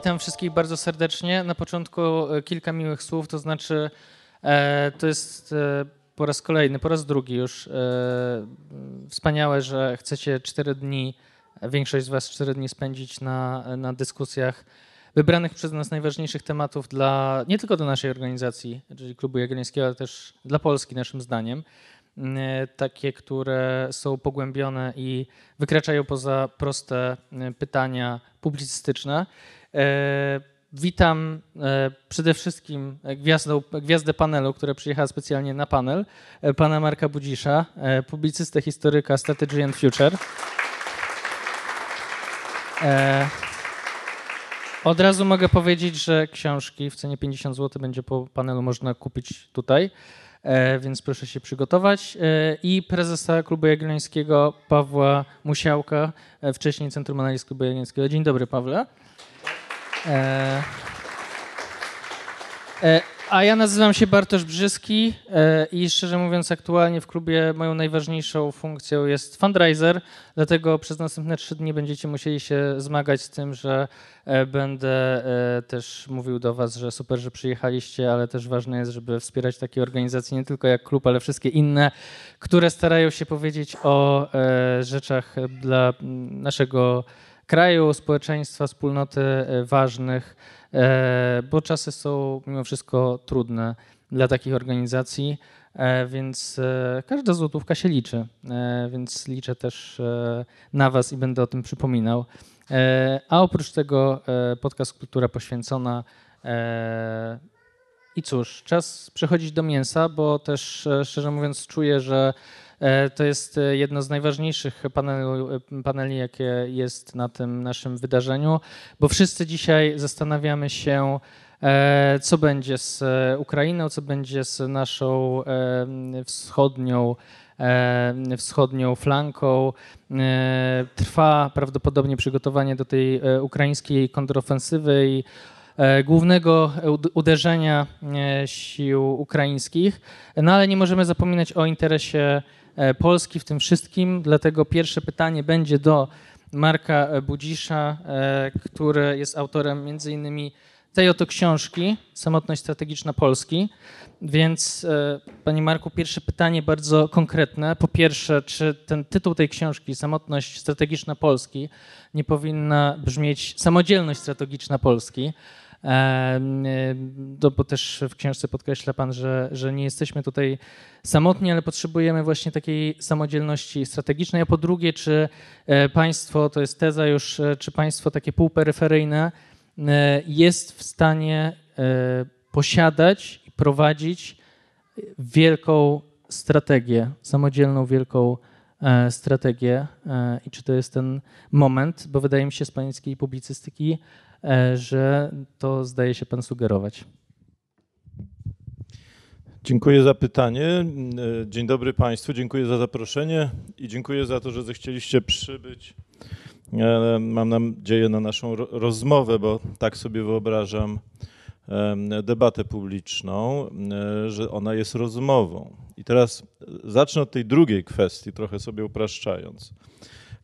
witam wszystkich bardzo serdecznie. Na początku e, kilka miłych słów, to znaczy e, to jest e, po raz kolejny, po raz drugi już wspaniałe, że chcecie cztery dni, większość z Was cztery dni spędzić na, na dyskusjach wybranych przez nas najważniejszych tematów dla, nie tylko dla naszej organizacji, czyli Klubu Jagiellońskiego, ale też dla Polski naszym zdaniem. Takie, które są pogłębione i wykraczają poza proste pytania publicystyczne. E, witam przede wszystkim gwiazdę, gwiazdę panelu, która przyjechała specjalnie na panel, pana Marka Budzisza, publicystę, historyka Strategy and Future. Od razu mogę powiedzieć, że książki w cenie 50 zł będzie po panelu można kupić tutaj. E, więc proszę się przygotować. E, I prezesa Klubu Jagiellońskiego Pawła Musiałka, e, wcześniej Centrum Analiz Klubu Jagiellońskiego. Dzień dobry, Pawle. A ja nazywam się Bartosz Brzyski e, i szczerze mówiąc aktualnie w klubie moją najważniejszą funkcją jest fundraiser, dlatego przez następne trzy dni będziecie musieli się zmagać z tym, że e, będę e, też mówił do was, że super, że przyjechaliście, ale też ważne jest, żeby wspierać takie organizacje nie tylko jak klub, ale wszystkie inne, które starają się powiedzieć o rzeczach dla naszego kraju, społeczeństwa, wspólnoty ważnych E, bo czasy są mimo wszystko trudne dla takich organizacji, e, więc e, każda złotówka się liczy, więc liczę też na Was i będę o tym przypominał. A oprócz tego podcast Kultura Poświęcona. I cóż, czas przechodzić do mięsa, bo też szczerze mówiąc czuję, że E, to jest e, jedno z najważniejszych panelu, e, paneli, jakie jest na tym naszym wydarzeniu, bo wszyscy dzisiaj zastanawiamy się, co będzie z Ukrainą, co będzie z naszą wschodnią wschodnią flanką. Trwa prawdopodobnie przygotowanie do tej ukraińskiej kontrofensywy i głównego uderzenia sił ukraińskich. No ale nie możemy zapominać o interesie E, Polski w tym wszystkim. Dlatego pierwsze pytanie będzie do Marka Budzisza, e, który jest autorem między innymi tej oto książki Samotność strategiczna Polski. Więc e, Panie Marku, pierwsze pytanie bardzo konkretne. Po pierwsze, czy ten tytuł tej książki Samotność strategiczna Polski nie powinna brzmieć Samodzielność strategiczna Polski? Bo też w książce podkreśla Pan, że, że nie jesteśmy tutaj samotni, ale potrzebujemy właśnie takiej samodzielności strategicznej. A po drugie, czy e, państwo, to jest teza już, e, czy państwo takie półperyferyjne e, jest w stanie posiadać i prowadzić wielką strategię, samodzielną wielką strategię i czy to jest ten moment, bo wydaje mi się z pańskiej publicystyki, E, że to zdaje się pan sugerować. Dziękuję za pytanie. E, dzień dobry Państwu, dziękuję za zaproszenie i dziękuję za to, że zechcieliście przybyć. E, mam nadzieję na naszą rozmowę, bo tak sobie wyobrażam debatę publiczną, że ona jest rozmową. I teraz zacznę od tej drugiej kwestii, trochę sobie upraszczając.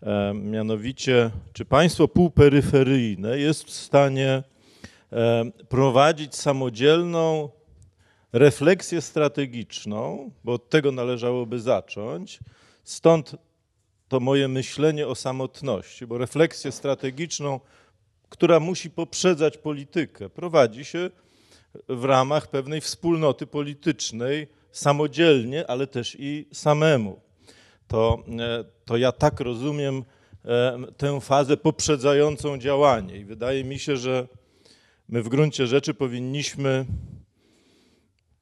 E, mianowicie, czy państwo półperyferyjne jest w stanie e, prowadzić samodzielną refleksję strategiczną, bo od tego należałoby zacząć. Stąd to moje myślenie o samotności, bo refleksję strategiczną, która musi poprzedzać politykę, prowadzi się w ramach pewnej wspólnoty politycznej, samodzielnie, ale też i samemu to, e, to ja tak rozumiem e, tę fazę poprzedzającą działanie. I wydaje mi się, że my w gruncie rzeczy powinniśmy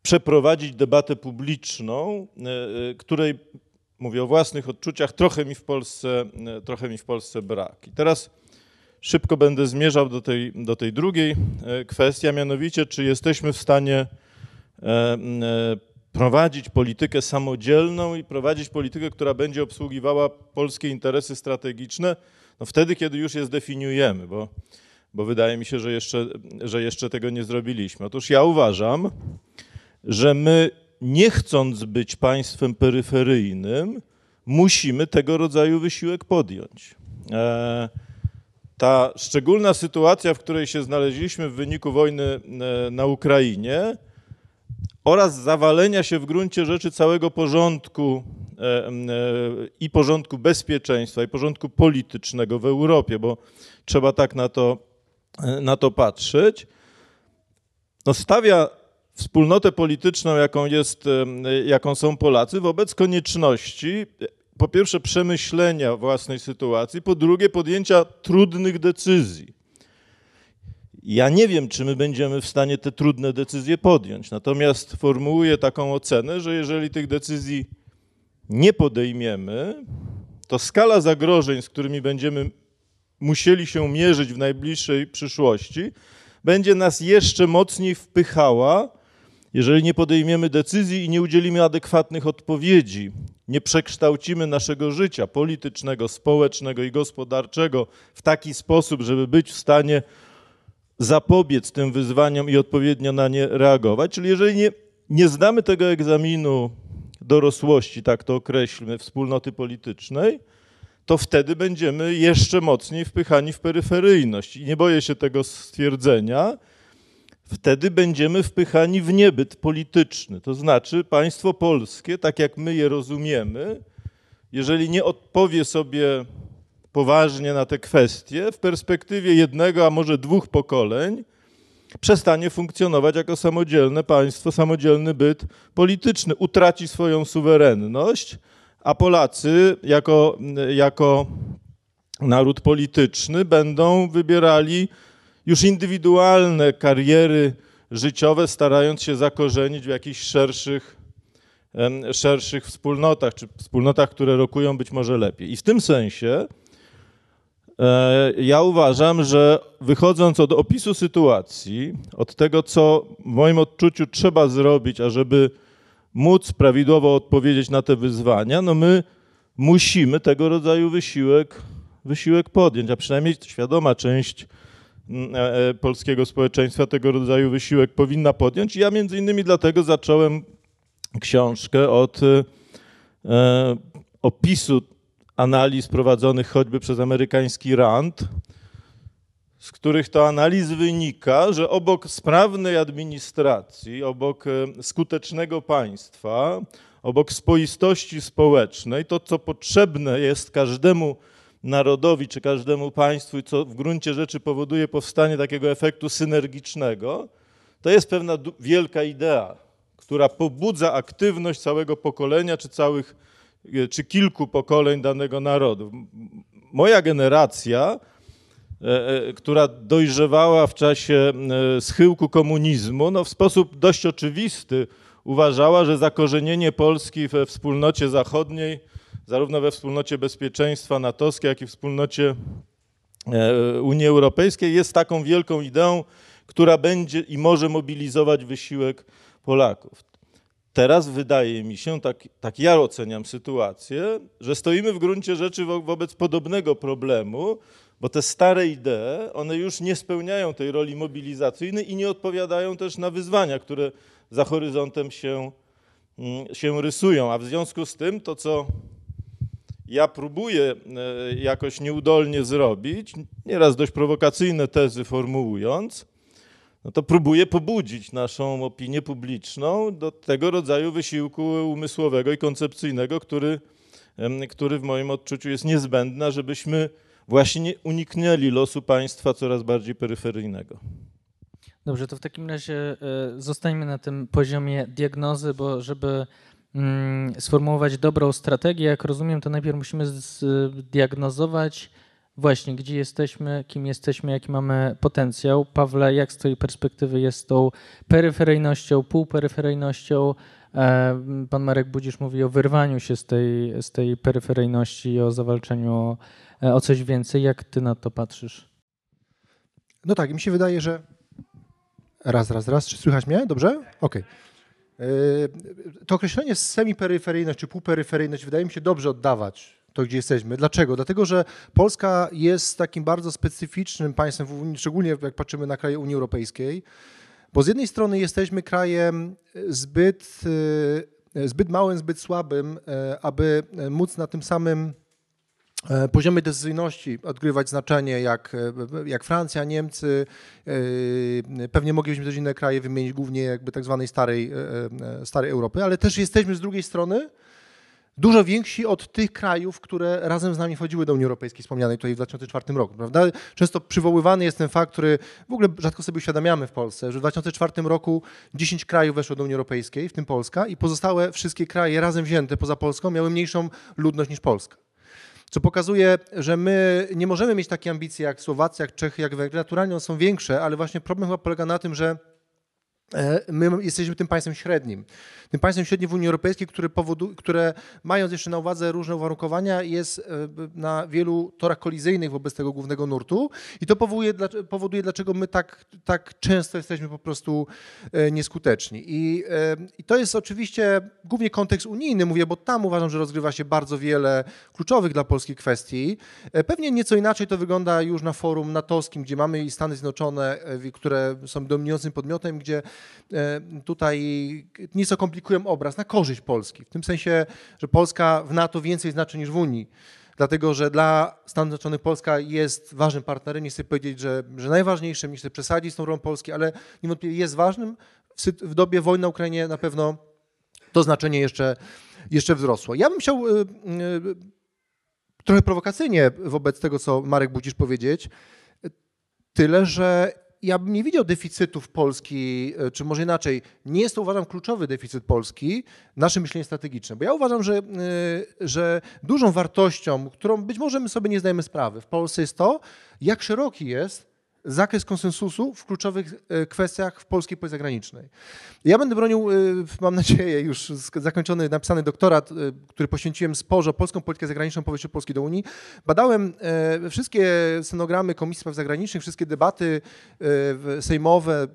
przeprowadzić debatę publiczną, e, której, mówię o własnych odczuciach, trochę mi w Polsce, trochę mi w Polsce brak. I teraz szybko będę zmierzał do tej, do tej drugiej kwestii, a mianowicie, czy jesteśmy w stanie prowadzić politykę samodzielną i prowadzić politykę, która będzie obsługiwała polskie interesy strategiczne, no wtedy, kiedy już je zdefiniujemy, bo, bo wydaje mi się, że jeszcze, że jeszcze tego nie zrobiliśmy. Otóż ja uważam, że my nie chcąc być państwem peryferyjnym, musimy tego rodzaju wysiłek podjąć. E, ta szczególna sytuacja, w której się znaleźliśmy w wyniku wojny e, na Ukrainie oraz zawalenia się w gruncie rzeczy całego porządku e, i porządku bezpieczeństwa, i porządku politycznego w Europie, bo trzeba tak na to, na to patrzeć, no stawia wspólnotę polityczną, jaką, jest, jaką są Polacy, wobec konieczności po pierwsze przemyślenia własnej sytuacji, po drugie podjęcia trudnych decyzji. Ja nie wiem, czy my będziemy w stanie te trudne decyzje podjąć, natomiast formułuję taką ocenę, że jeżeli tych decyzji nie podejmiemy, to skala zagrożeń, z którymi będziemy musieli się mierzyć w najbliższej przyszłości, będzie nas jeszcze mocniej wpychała jeżeli nie podejmiemy decyzji i nie udzielimy adekwatnych odpowiedzi, nie przekształcimy naszego życia politycznego, społecznego i gospodarczego w taki sposób, żeby być w stanie zapobiec tym wyzwaniom i odpowiednio na nie reagować, czyli jeżeli nie, nie zdamy tego egzaminu dorosłości, tak to określmy, wspólnoty politycznej, to wtedy będziemy jeszcze mocniej wpychani w peryferyjność. I nie boję się tego stwierdzenia, wtedy będziemy wpychani w niebyt polityczny. To znaczy państwo polskie, tak jak my je rozumiemy, jeżeli nie odpowie sobie poważnie na te kwestie, w perspektywie jednego, a może dwóch pokoleń, przestanie funkcjonować jako samodzielne państwo, samodzielny byt polityczny, utraci swoją suwerenność, a Polacy jako, jako naród polityczny będą wybierali już indywidualne kariery życiowe, starając się zakorzenić w jakichś szerszych, szerszych wspólnotach, czy wspólnotach, które rokują być może lepiej. I w tym sensie ja uważam, że wychodząc od opisu sytuacji, od tego, co w moim odczuciu trzeba zrobić, ażeby móc prawidłowo odpowiedzieć na te wyzwania, no my musimy tego rodzaju wysiłek, wysiłek podjąć, a przynajmniej świadoma część E, e, polskiego społeczeństwa tego rodzaju wysiłek powinna podjąć. Ja między innymi dlatego zacząłem książkę od e, opisu analiz prowadzonych choćby przez amerykański RAND, z których to analiz wynika, że obok sprawnej administracji, obok skutecznego państwa, obok spoistości społecznej, to co potrzebne jest każdemu narodowi czy każdemu państwu, co w gruncie rzeczy powoduje powstanie takiego efektu synergicznego, to jest pewna wielka idea, która pobudza aktywność całego pokolenia czy całych, e, czy kilku pokoleń danego narodu. Moja generacja, e, e, która dojrzewała w czasie schyłku komunizmu, no w sposób dość oczywisty uważała, że zakorzenienie Polski we wspólnocie zachodniej zarówno we wspólnocie bezpieczeństwa natowskiej, jak i wspólnocie e, Unii Europejskiej jest taką wielką ideą, która będzie i może mobilizować wysiłek Polaków. Teraz wydaje mi się, tak, tak ja oceniam sytuację, że stoimy w gruncie rzeczy wo wobec podobnego problemu, bo te stare idee, one już nie spełniają tej roli mobilizacyjnej i nie odpowiadają też na wyzwania, które za horyzontem się, mm, się rysują. A w związku z tym to, co ja próbuję e, jakoś nieudolnie zrobić, nieraz dość prowokacyjne tezy formułując, no to próbuję pobudzić naszą opinię publiczną do tego rodzaju wysiłku umysłowego i koncepcyjnego, który, który w moim odczuciu jest niezbędny, żebyśmy właśnie uniknęli losu państwa coraz bardziej peryferyjnego. Dobrze, to w takim razie e, zostańmy na tym poziomie diagnozy, bo żeby Mm, sformułować dobrą strategię, jak rozumiem, to najpierw musimy zdiagnozować właśnie, gdzie jesteśmy, kim jesteśmy, jaki mamy potencjał. Pawle, jak z twojej perspektywy jest tą peryferyjnością, półperyferyjnością? E, pan Marek Budzisz mówi o wyrwaniu się z tej, z tej peryferyjności i o zawalczeniu o, e, o coś więcej. Jak ty na to patrzysz? No tak, mi się wydaje, że raz, raz, raz. Czy słychać mnie? Dobrze? Okej. Okay. Yy, to określenie semiperyferyjność czy półperyferyjność wydaje mi się dobrze oddawać to, gdzie jesteśmy. Dlaczego? Dlatego, że Polska jest takim bardzo specyficznym państwem, szczególnie jak patrzymy na kraje Unii Europejskiej, bo z jednej strony jesteśmy krajem zbyt, yy, zbyt małym, zbyt słabym, yy, aby móc na tym samym e, poziomy decyzyjności odgrywać znaczenie, jak, jak Francja, Niemcy, pewnie moglibyśmy też inne kraje wymienić, głównie jakby tak zwanej starej, starej Europy, ale też jesteśmy z drugiej strony dużo więksi od tych krajów, które razem z nami wchodziły do Unii Europejskiej, wspomnianej tutaj w 2004 roku. Prawda? Często przywoływany jest ten fakt, który w ogóle rzadko sobie uświadamiamy w Polsce, że w 2004 roku 10 krajów weszło do Unii Europejskiej, w tym Polska, i pozostałe wszystkie kraje razem wzięte poza Polską miały mniejszą ludność niż Polska. Co pokazuje, że my nie możemy mieć takiej ambicji jak Słowacja, jak Czechy, jak Węgry. Naturalnie one są większe, ale właśnie problem chyba polega na tym, że my jesteśmy tym państwem średnim. Tym państwem średnim w Unii Europejskiej, które, powodu, które mając jeszcze na uwadze różne uwarunkowania, jest e, na wielu torach kolizyjnych wobec tego głównego nurtu i to powoduje, powoduje dlaczego my tak, tak często jesteśmy po prostu e, nieskuteczni. I, I to jest oczywiście głównie kontekst unijny, mówię, bo tam uważam, że rozgrywa się bardzo wiele kluczowych dla Polski kwestii. Pewnie nieco inaczej to wygląda już na forum natowskim, gdzie mamy i Stany Zjednoczone, które są dominującym podmiotem, gdzie E, tutaj nieco komplikują obraz na korzyść Polski. W tym sensie, że Polska w NATO więcej znaczy niż w Unii. Dlatego, że dla Stanów Zjednoczonych Polska jest ważnym partnerem. Nie chcę powiedzieć, że, że najważniejszym, nie chcę przesadzić z tą rolą Polski, ale niewątpliwie jest ważnym. W, w dobie wojny na Ukrainie na pewno to znaczenie jeszcze, jeszcze wzrosło. Ja bym chciał y, y, trochę prowokacyjnie wobec tego, co Marek Budzisz powiedzieć, tyle, że ja bym nie widział deficytów Polski, e, czy może inaczej, nie jest to uważam kluczowy deficyt Polski, nasze myślenie strategiczne, bo ja uważam, że, e, że dużą wartością, którą być może my sobie nie zdajemy sprawy w Polsce jest to, jak szeroki jest zakres konsensusu w kluczowych e, kwestiach w polskiej polityce zagranicznej. Ja będę bronił, e, mam nadzieję, już zakończony, napisany doktorat, e, który poświęciłem sporze polską politykę zagraniczną po wejściu Polski do Unii. Badałem wszystkie scenogramy Komisji Spraw Zagranicznych, wszystkie debaty sejmowe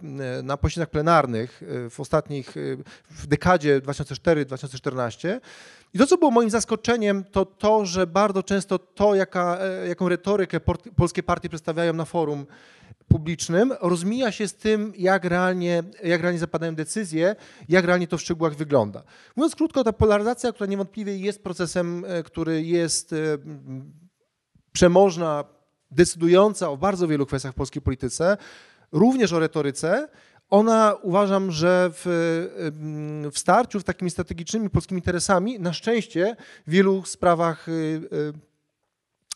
na posiedzeniach plenarnych w ostatnich, w dekadzie 2004-2014. I to, co było moim zaskoczeniem, to to, że bardzo często to, jaka, jaką retorykę polskie partie przedstawiają na forum, publicznym rozmija się z tym, jak realnie, jak realnie zapadają decyzje, jak realnie to w szczegółach wygląda. Mówiąc krótko, ta polaryzacja, która niewątpliwie jest procesem, e, który jest e, przemożna, decydująca o bardzo wielu kwestiach w polskiej polityce, również o retoryce, ona uważam, że w, e, w starciu z takimi strategicznymi polskimi interesami, na szczęście w wielu sprawach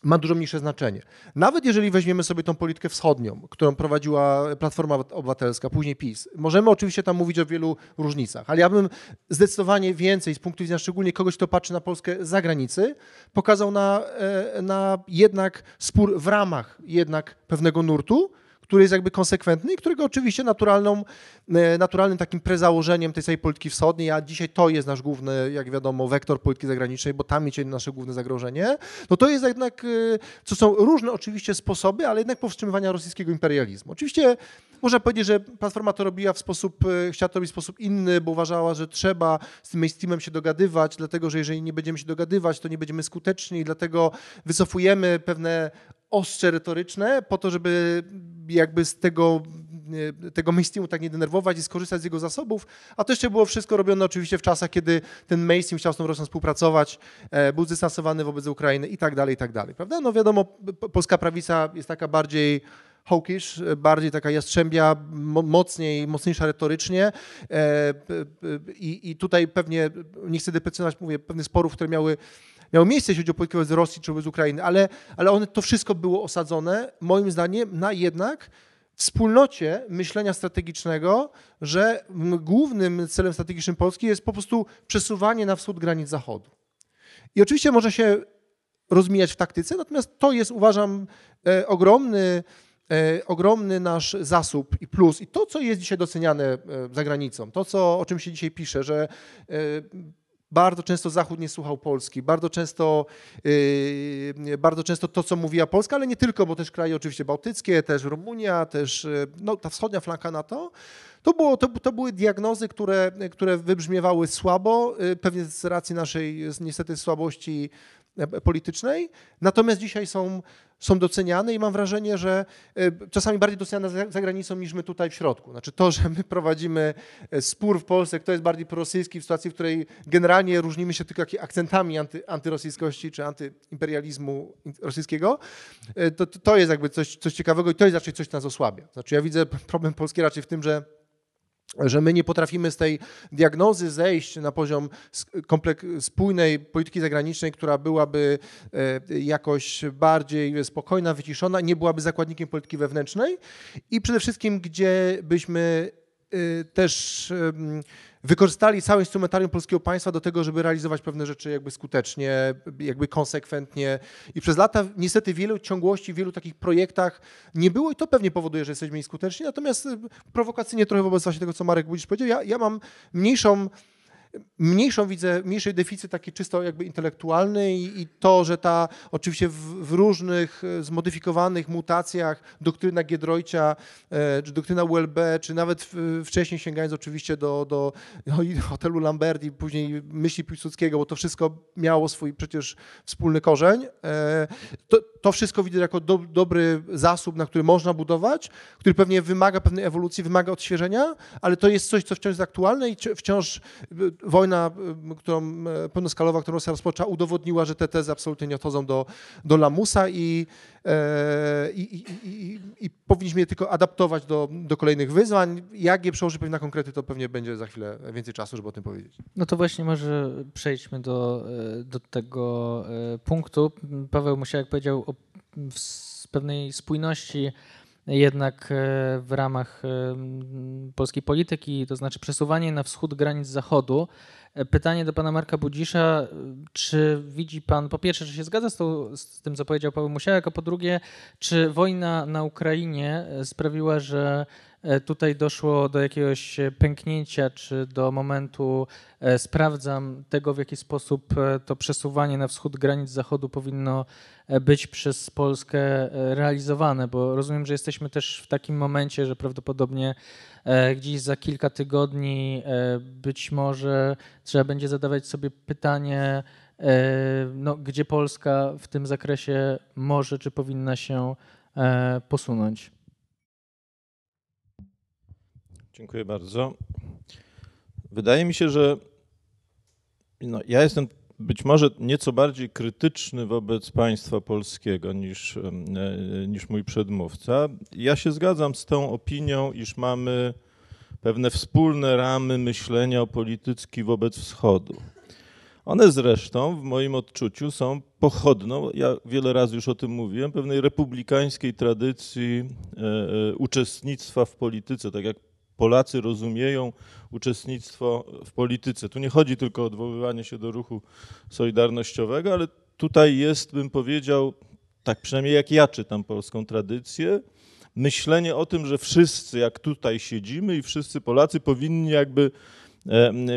ma dużo mniejsze znaczenie. Nawet jeżeli weźmiemy sobie tą politykę wschodnią, którą prowadziła Platforma Obywatelska, później PiS, możemy oczywiście tam mówić o wielu różnicach, ale ja bym zdecydowanie więcej z punktu widzenia szczególnie kogoś, kto patrzy na Polskę z zagranicy, pokazał na, e, na jednak spór w ramach jednak pewnego nurtu, który jest jakby konsekwentny i którego oczywiście naturalną, e, naturalnym takim prezałożeniem tej całej polityki wschodniej, a dzisiaj to jest nasz główny, jak wiadomo, wektor polityki zagranicznej, bo tam jest nasze główne zagrożenie, no to jest jednak, co e, są różne oczywiście sposoby, ale jednak powstrzymywania rosyjskiego imperializmu. Oczywiście można powiedzieć, że Platforma to robiła w sposób, e, chciała to robić w sposób inny, bo uważała, że trzeba z tym mainstreamem się dogadywać, dlatego że jeżeli nie będziemy się dogadywać, to nie będziemy skuteczni dlatego wycofujemy pewne ostrze retoryczne po to, żeby jakby z tego, tego mainstreamu tak nie denerwować i skorzystać z jego zasobów, a to jeszcze było wszystko robione oczywiście w czasach, kiedy ten mainstream chciał z tą Rosją współpracować, e, był zdystansowany wobec Ukrainy i tak dalej, i tak dalej, prawda? No wiadomo, polska prawica jest taka bardziej hawkish, bardziej taka jastrzębia, mocniej, mocniejsza retorycznie e, i, i tutaj pewnie, nie chcę deprecjonować, mówię, pewnych sporów, które miały miało miejsce, jeśli chodzi o politykę z Rosji czy z Ukrainy, ale, ale one, to wszystko było osadzone, moim zdaniem, na jednak wspólnocie myślenia strategicznego, że głównym celem strategicznym Polski jest po prostu przesuwanie na wschód granic Zachodu. I oczywiście może się rozmijać w taktyce, natomiast to jest, uważam, e, ogromny, e, ogromny nasz zasób i plus. I to, co jest dzisiaj doceniane e, za granicą, to, co, o czym się dzisiaj pisze, że bardzo często Zachód nie słuchał Polski, bardzo często, yy, bardzo często to, co mówiła Polska, ale nie tylko, bo też kraje oczywiście bałtyckie, też Rumunia, też yy, no, ta wschodnia flanka NATO, to, było, to, to były diagnozy, które, które wybrzmiewały słabo, yy, pewnie z racji naszej niestety słabości politycznej, natomiast dzisiaj są, są doceniane i mam wrażenie, że czasami bardziej doceniane za, granicą niż my tutaj w środku. Znaczy to, że my prowadzimy spór w Polsce, kto jest bardziej prorosyjski w sytuacji, w której generalnie różnimy się tylko akcentami anty, antyrosyjskości czy antyimperializmu rosyjskiego, to, to jest jakby coś, coś ciekawego i to jest raczej coś, co nas osłabia. Znaczy ja widzę problem Polski raczej w tym, że że my nie potrafimy z tej diagnozy zejść na poziom spójnej polityki zagranicznej, która byłaby e, jakoś bardziej spokojna, wyciszona, nie byłaby zakładnikiem polityki wewnętrznej. I przede wszystkim, gdzie byśmy e, też wykorzystali całe instrumentarium polskiego państwa do tego, żeby realizować pewne rzeczy jakby skutecznie, jakby konsekwentnie. I przez lata niestety wielu ciągłości, w wielu takich projektach nie było i to pewnie powoduje, że jesteśmy nieskuteczni. Natomiast prowokacyjnie trochę wobec właśnie tego, co Marek Budzisz powiedział, ja, ja mam mniejszą mniejszą widzę, mniejszy deficyt taki czysto jakby intelektualny i, i to, że ta oczywiście w, w, różnych e, zmodyfikowanych mutacjach doktryna Giedroycia, e, czy doktryna ULB, czy nawet wcześniej sięgając oczywiście do, do no hotelu Lambert i później myśli Piłsudskiego, bo to wszystko miało swój przecież wspólny korzeń. E, to, to wszystko widzę jako do, dobry zasób, na który można budować, który pewnie wymaga pewnej ewolucji, wymaga odświeżenia, ale to jest coś, co wciąż jest aktualne i wciąż wojna którą, e, pełnoskalowa, którą Rosja rozpoczęła, udowodniła, że te tezy absolutnie nie odchodzą do, do lamusa i, e, i, i, i, i powinniśmy je tylko adaptować do, do kolejnych wyzwań. Jak je przełożyć pewnie na konkrety, to pewnie będzie za chwilę więcej czasu, żeby o tym powiedzieć. No to właśnie może przejdźmy do, e, do tego punktu. Paweł Musiałek powiedział o pewnej spójności jednak e, w ramach e, polskiej polityki, to znaczy przesuwanie na wschód granic Zachodu. E, pytanie do pana Marka Budzisza, czy widzi pan, po pierwsze, czy się zgadza z, z tym, co powiedział Paweł Musiałek, a po drugie, czy wojna na Ukrainie sprawiła, że tutaj doszło do jakiegoś pęknięcia, czy do momentu e, sprawdzam tego, w jaki sposób e, to przesuwanie na wschód granic Zachodu powinno być przez Polskę realizowane, bo rozumiem, że jesteśmy też w takim momencie, że prawdopodobnie gdzieś za kilka tygodni być może trzeba będzie zadawać sobie pytanie, no, gdzie Polska w tym zakresie może czy powinna się posunąć. Dziękuję bardzo. Wydaje mi się, że no, ja jestem być może nieco bardziej krytyczny wobec państwa polskiego niż, e, niż mój przedmówca. Ja się zgadzam z tą opinią, iż mamy pewne wspólne ramy myślenia o polityce wobec wschodu. One zresztą w moim odczuciu są pochodną, ja wiele razy już o tym mówiłem, pewnej republikańskiej tradycji e, e, uczestnictwa w polityce, tak jak Polacy rozumieją uczestnictwo w polityce. Tu nie chodzi tylko o odwoływanie się do ruchu solidarnościowego, ale tutaj jest, bym powiedział, tak przynajmniej jak ja czytam polską tradycję, myślenie o tym, że wszyscy, jak tutaj siedzimy i wszyscy Polacy powinni jakby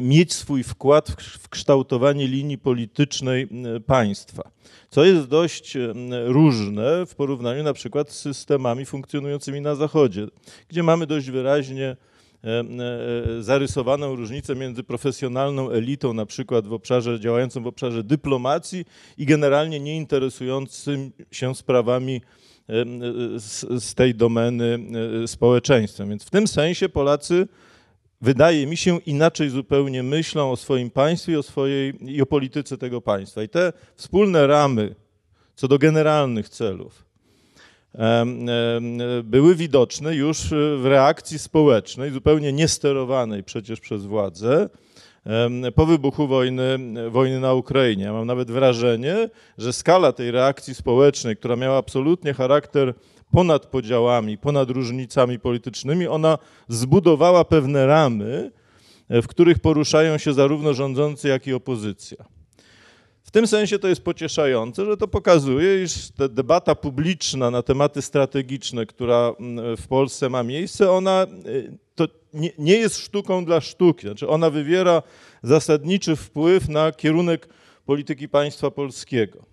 mieć swój wkład w kształtowanie linii politycznej e, państwa, co jest dość e, różne w porównaniu na przykład z systemami funkcjonującymi na Zachodzie, gdzie mamy dość wyraźnie E, e, zarysowaną różnicę między profesjonalną elitą, na przykład w obszarze działającą w obszarze dyplomacji i generalnie nie interesującym się sprawami e, z, z tej domeny społeczeństwem. Więc w tym sensie Polacy wydaje mi się, inaczej zupełnie myślą o swoim państwie i o, swojej, i o polityce tego państwa. I te wspólne ramy co do generalnych celów były widoczne już w reakcji społecznej, zupełnie niesterowanej przecież przez władze, po wybuchu wojny, wojny na Ukrainie. Ja mam nawet wrażenie, że skala tej reakcji społecznej, która miała absolutnie charakter ponad podziałami, ponad różnicami politycznymi, ona zbudowała pewne ramy, w których poruszają się zarówno rządzący, jak i opozycja. W tym sensie to jest pocieszające, że to pokazuje, iż ta debata publiczna na tematy strategiczne, która mm, w Polsce ma miejsce, ona y, to nie, nie jest sztuką dla sztuki. Znaczy ona wywiera zasadniczy wpływ na kierunek polityki państwa polskiego,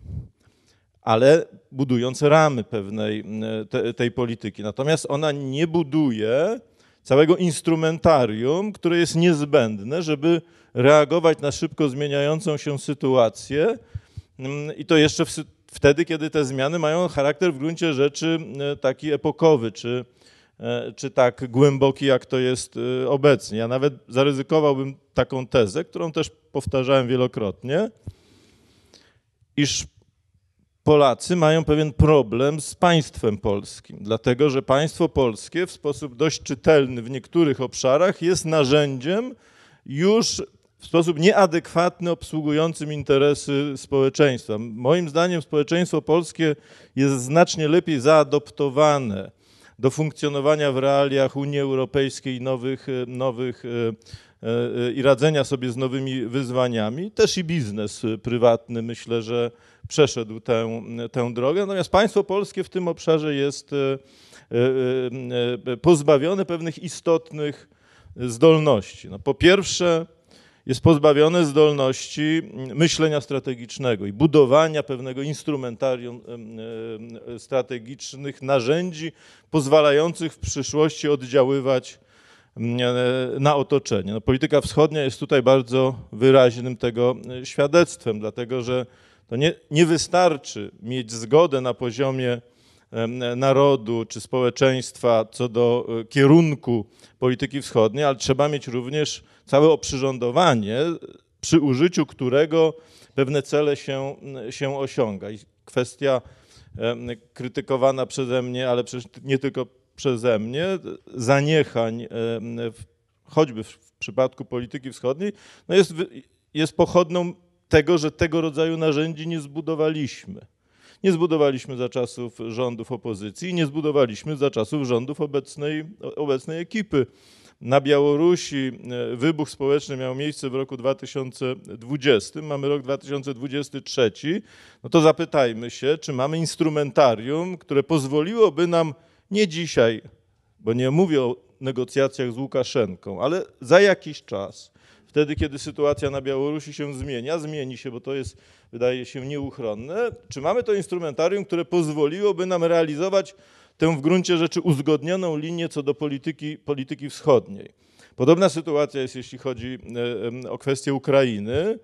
ale budując ramy pewnej te, tej polityki. Natomiast ona nie buduje całego instrumentarium, które jest niezbędne, żeby reagować na szybko zmieniającą się sytuację i to jeszcze wtedy, kiedy te zmiany mają charakter w gruncie rzeczy taki epokowy, czy, czy tak głęboki, jak to jest obecnie. Ja nawet zaryzykowałbym taką tezę, którą też powtarzałem wielokrotnie, iż Polacy mają pewien problem z państwem polskim, dlatego że państwo polskie w sposób dość czytelny w niektórych obszarach jest narzędziem już w sposób nieadekwatny obsługującym interesy społeczeństwa. Moim zdaniem społeczeństwo polskie jest znacznie lepiej zaadoptowane do funkcjonowania w realiach Unii Europejskiej nowych, nowych e, e, i radzenia sobie z nowymi wyzwaniami. Też i biznes prywatny myślę, że przeszedł tę, tę drogę. Natomiast państwo polskie w tym obszarze jest e, e, e, pozbawione pewnych istotnych zdolności. No, po pierwsze, jest pozbawione zdolności myślenia strategicznego i budowania pewnego instrumentarium strategicznych, narzędzi pozwalających w przyszłości oddziaływać na otoczenie. No, polityka wschodnia jest tutaj bardzo wyraźnym tego świadectwem, dlatego że to nie, nie wystarczy mieć zgodę na poziomie narodu czy społeczeństwa co do e, kierunku polityki wschodniej, ale trzeba mieć również całe oprzyrządowanie, przy użyciu którego pewne cele się, się osiąga. I kwestia krytykowana przeze mnie, ale nie tylko przeze mnie, zaniechań, choćby w przypadku polityki wschodniej, no jest, jest pochodną tego, że tego rodzaju narzędzi nie zbudowaliśmy. Nie zbudowaliśmy za czasów rządów opozycji nie zbudowaliśmy za czasów rządów obecnej, obecnej ekipy. Na Białorusi e, wybuch społeczny miał miejsce w roku 2020, mamy rok 2023. No to zapytajmy się, czy mamy instrumentarium, które pozwoliłoby nam nie dzisiaj, bo nie mówię o negocjacjach z Łukaszenką, ale za jakiś czas wtedy, kiedy sytuacja na Białorusi się zmienia, zmieni się, bo to jest, wydaje się, nieuchronne, czy mamy to instrumentarium, które pozwoliłoby nam realizować tę w gruncie rzeczy uzgodnioną linię co do polityki, polityki wschodniej. Podobna sytuacja jest, jeśli chodzi o kwestię Ukrainy.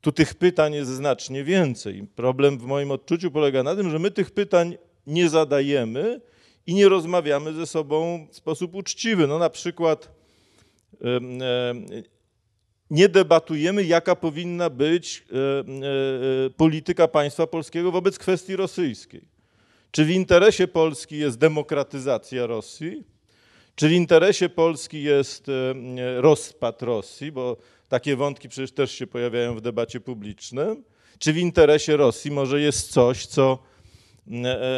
Tu tych pytań jest znacznie więcej. Problem w moim odczuciu polega na tym, że my tych pytań nie zadajemy i nie rozmawiamy ze sobą w sposób uczciwy. No na przykład nie debatujemy, jaka powinna być e, e, polityka państwa polskiego wobec kwestii rosyjskiej. Czy w interesie Polski jest demokratyzacja Rosji? Czy w interesie Polski jest e, rozpad Rosji? Bo takie wątki przecież też się pojawiają w debacie publicznej. Czy w interesie Rosji może jest coś, co E, e,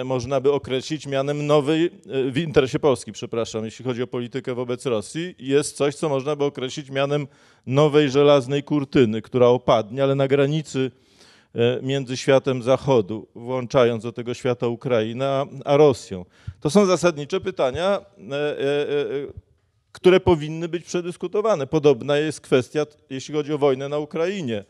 można by określić mianem nowej, e, w interesie Polski, przepraszam, jeśli chodzi o politykę wobec Rosji, jest coś, co można by określić mianem nowej żelaznej kurtyny, która opadnie, ale na granicy między światem Zachodu, włączając do tego świata Ukrainę, a Rosją. To są zasadnicze pytania, które powinny być przedyskutowane. Podobna jest kwestia, jeśli chodzi o wojnę na Ukrainie.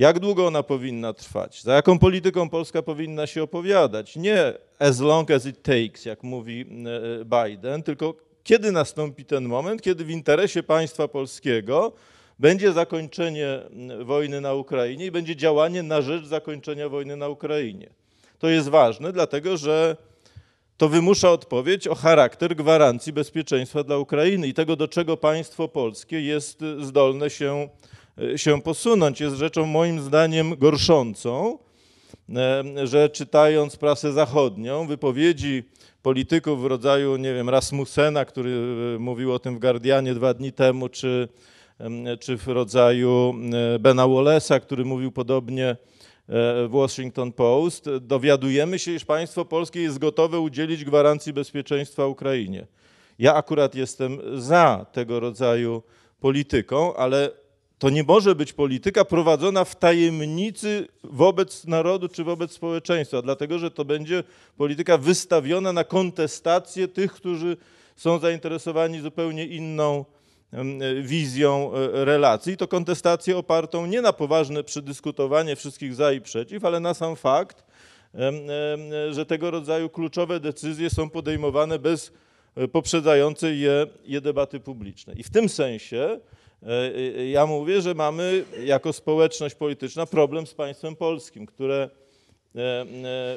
Jak długo ona powinna trwać? Za jaką polityką Polska powinna się opowiadać? Nie as long as it takes, jak mówi e, Biden, tylko kiedy nastąpi ten moment, kiedy w interesie państwa polskiego będzie zakończenie wojny na Ukrainie i będzie działanie na rzecz zakończenia wojny na Ukrainie. To jest ważne, dlatego że to wymusza odpowiedź o charakter gwarancji bezpieczeństwa dla Ukrainy i tego, do czego państwo polskie jest zdolne się E, się posunąć. Jest rzeczą moim zdaniem gorszącą, e, że czytając prasę zachodnią, wypowiedzi polityków w rodzaju, nie wiem, Rasmussena, który e, mówił o tym w Guardianie dwa dni temu, czy, czy w rodzaju Bena Wallace'a, który mówił podobnie w Washington Post, dowiadujemy się, iż państwo polskie jest gotowe udzielić gwarancji bezpieczeństwa Ukrainie. Ja akurat jestem za tego rodzaju polityką, ale to nie może być polityka prowadzona w tajemnicy wobec narodu czy wobec społeczeństwa, dlatego że to będzie polityka wystawiona na kontestację tych, którzy są zainteresowani zupełnie inną wizją e, relacji. To kontestację opartą nie na poważne przedyskutowanie wszystkich za i przeciw, ale na sam fakt, że tego rodzaju kluczowe decyzje są podejmowane bez e, poprzedzającej je, je debaty publicznej. I w tym sensie Ja mówię, że mamy jako społeczność polityczna problem z państwem polskim, które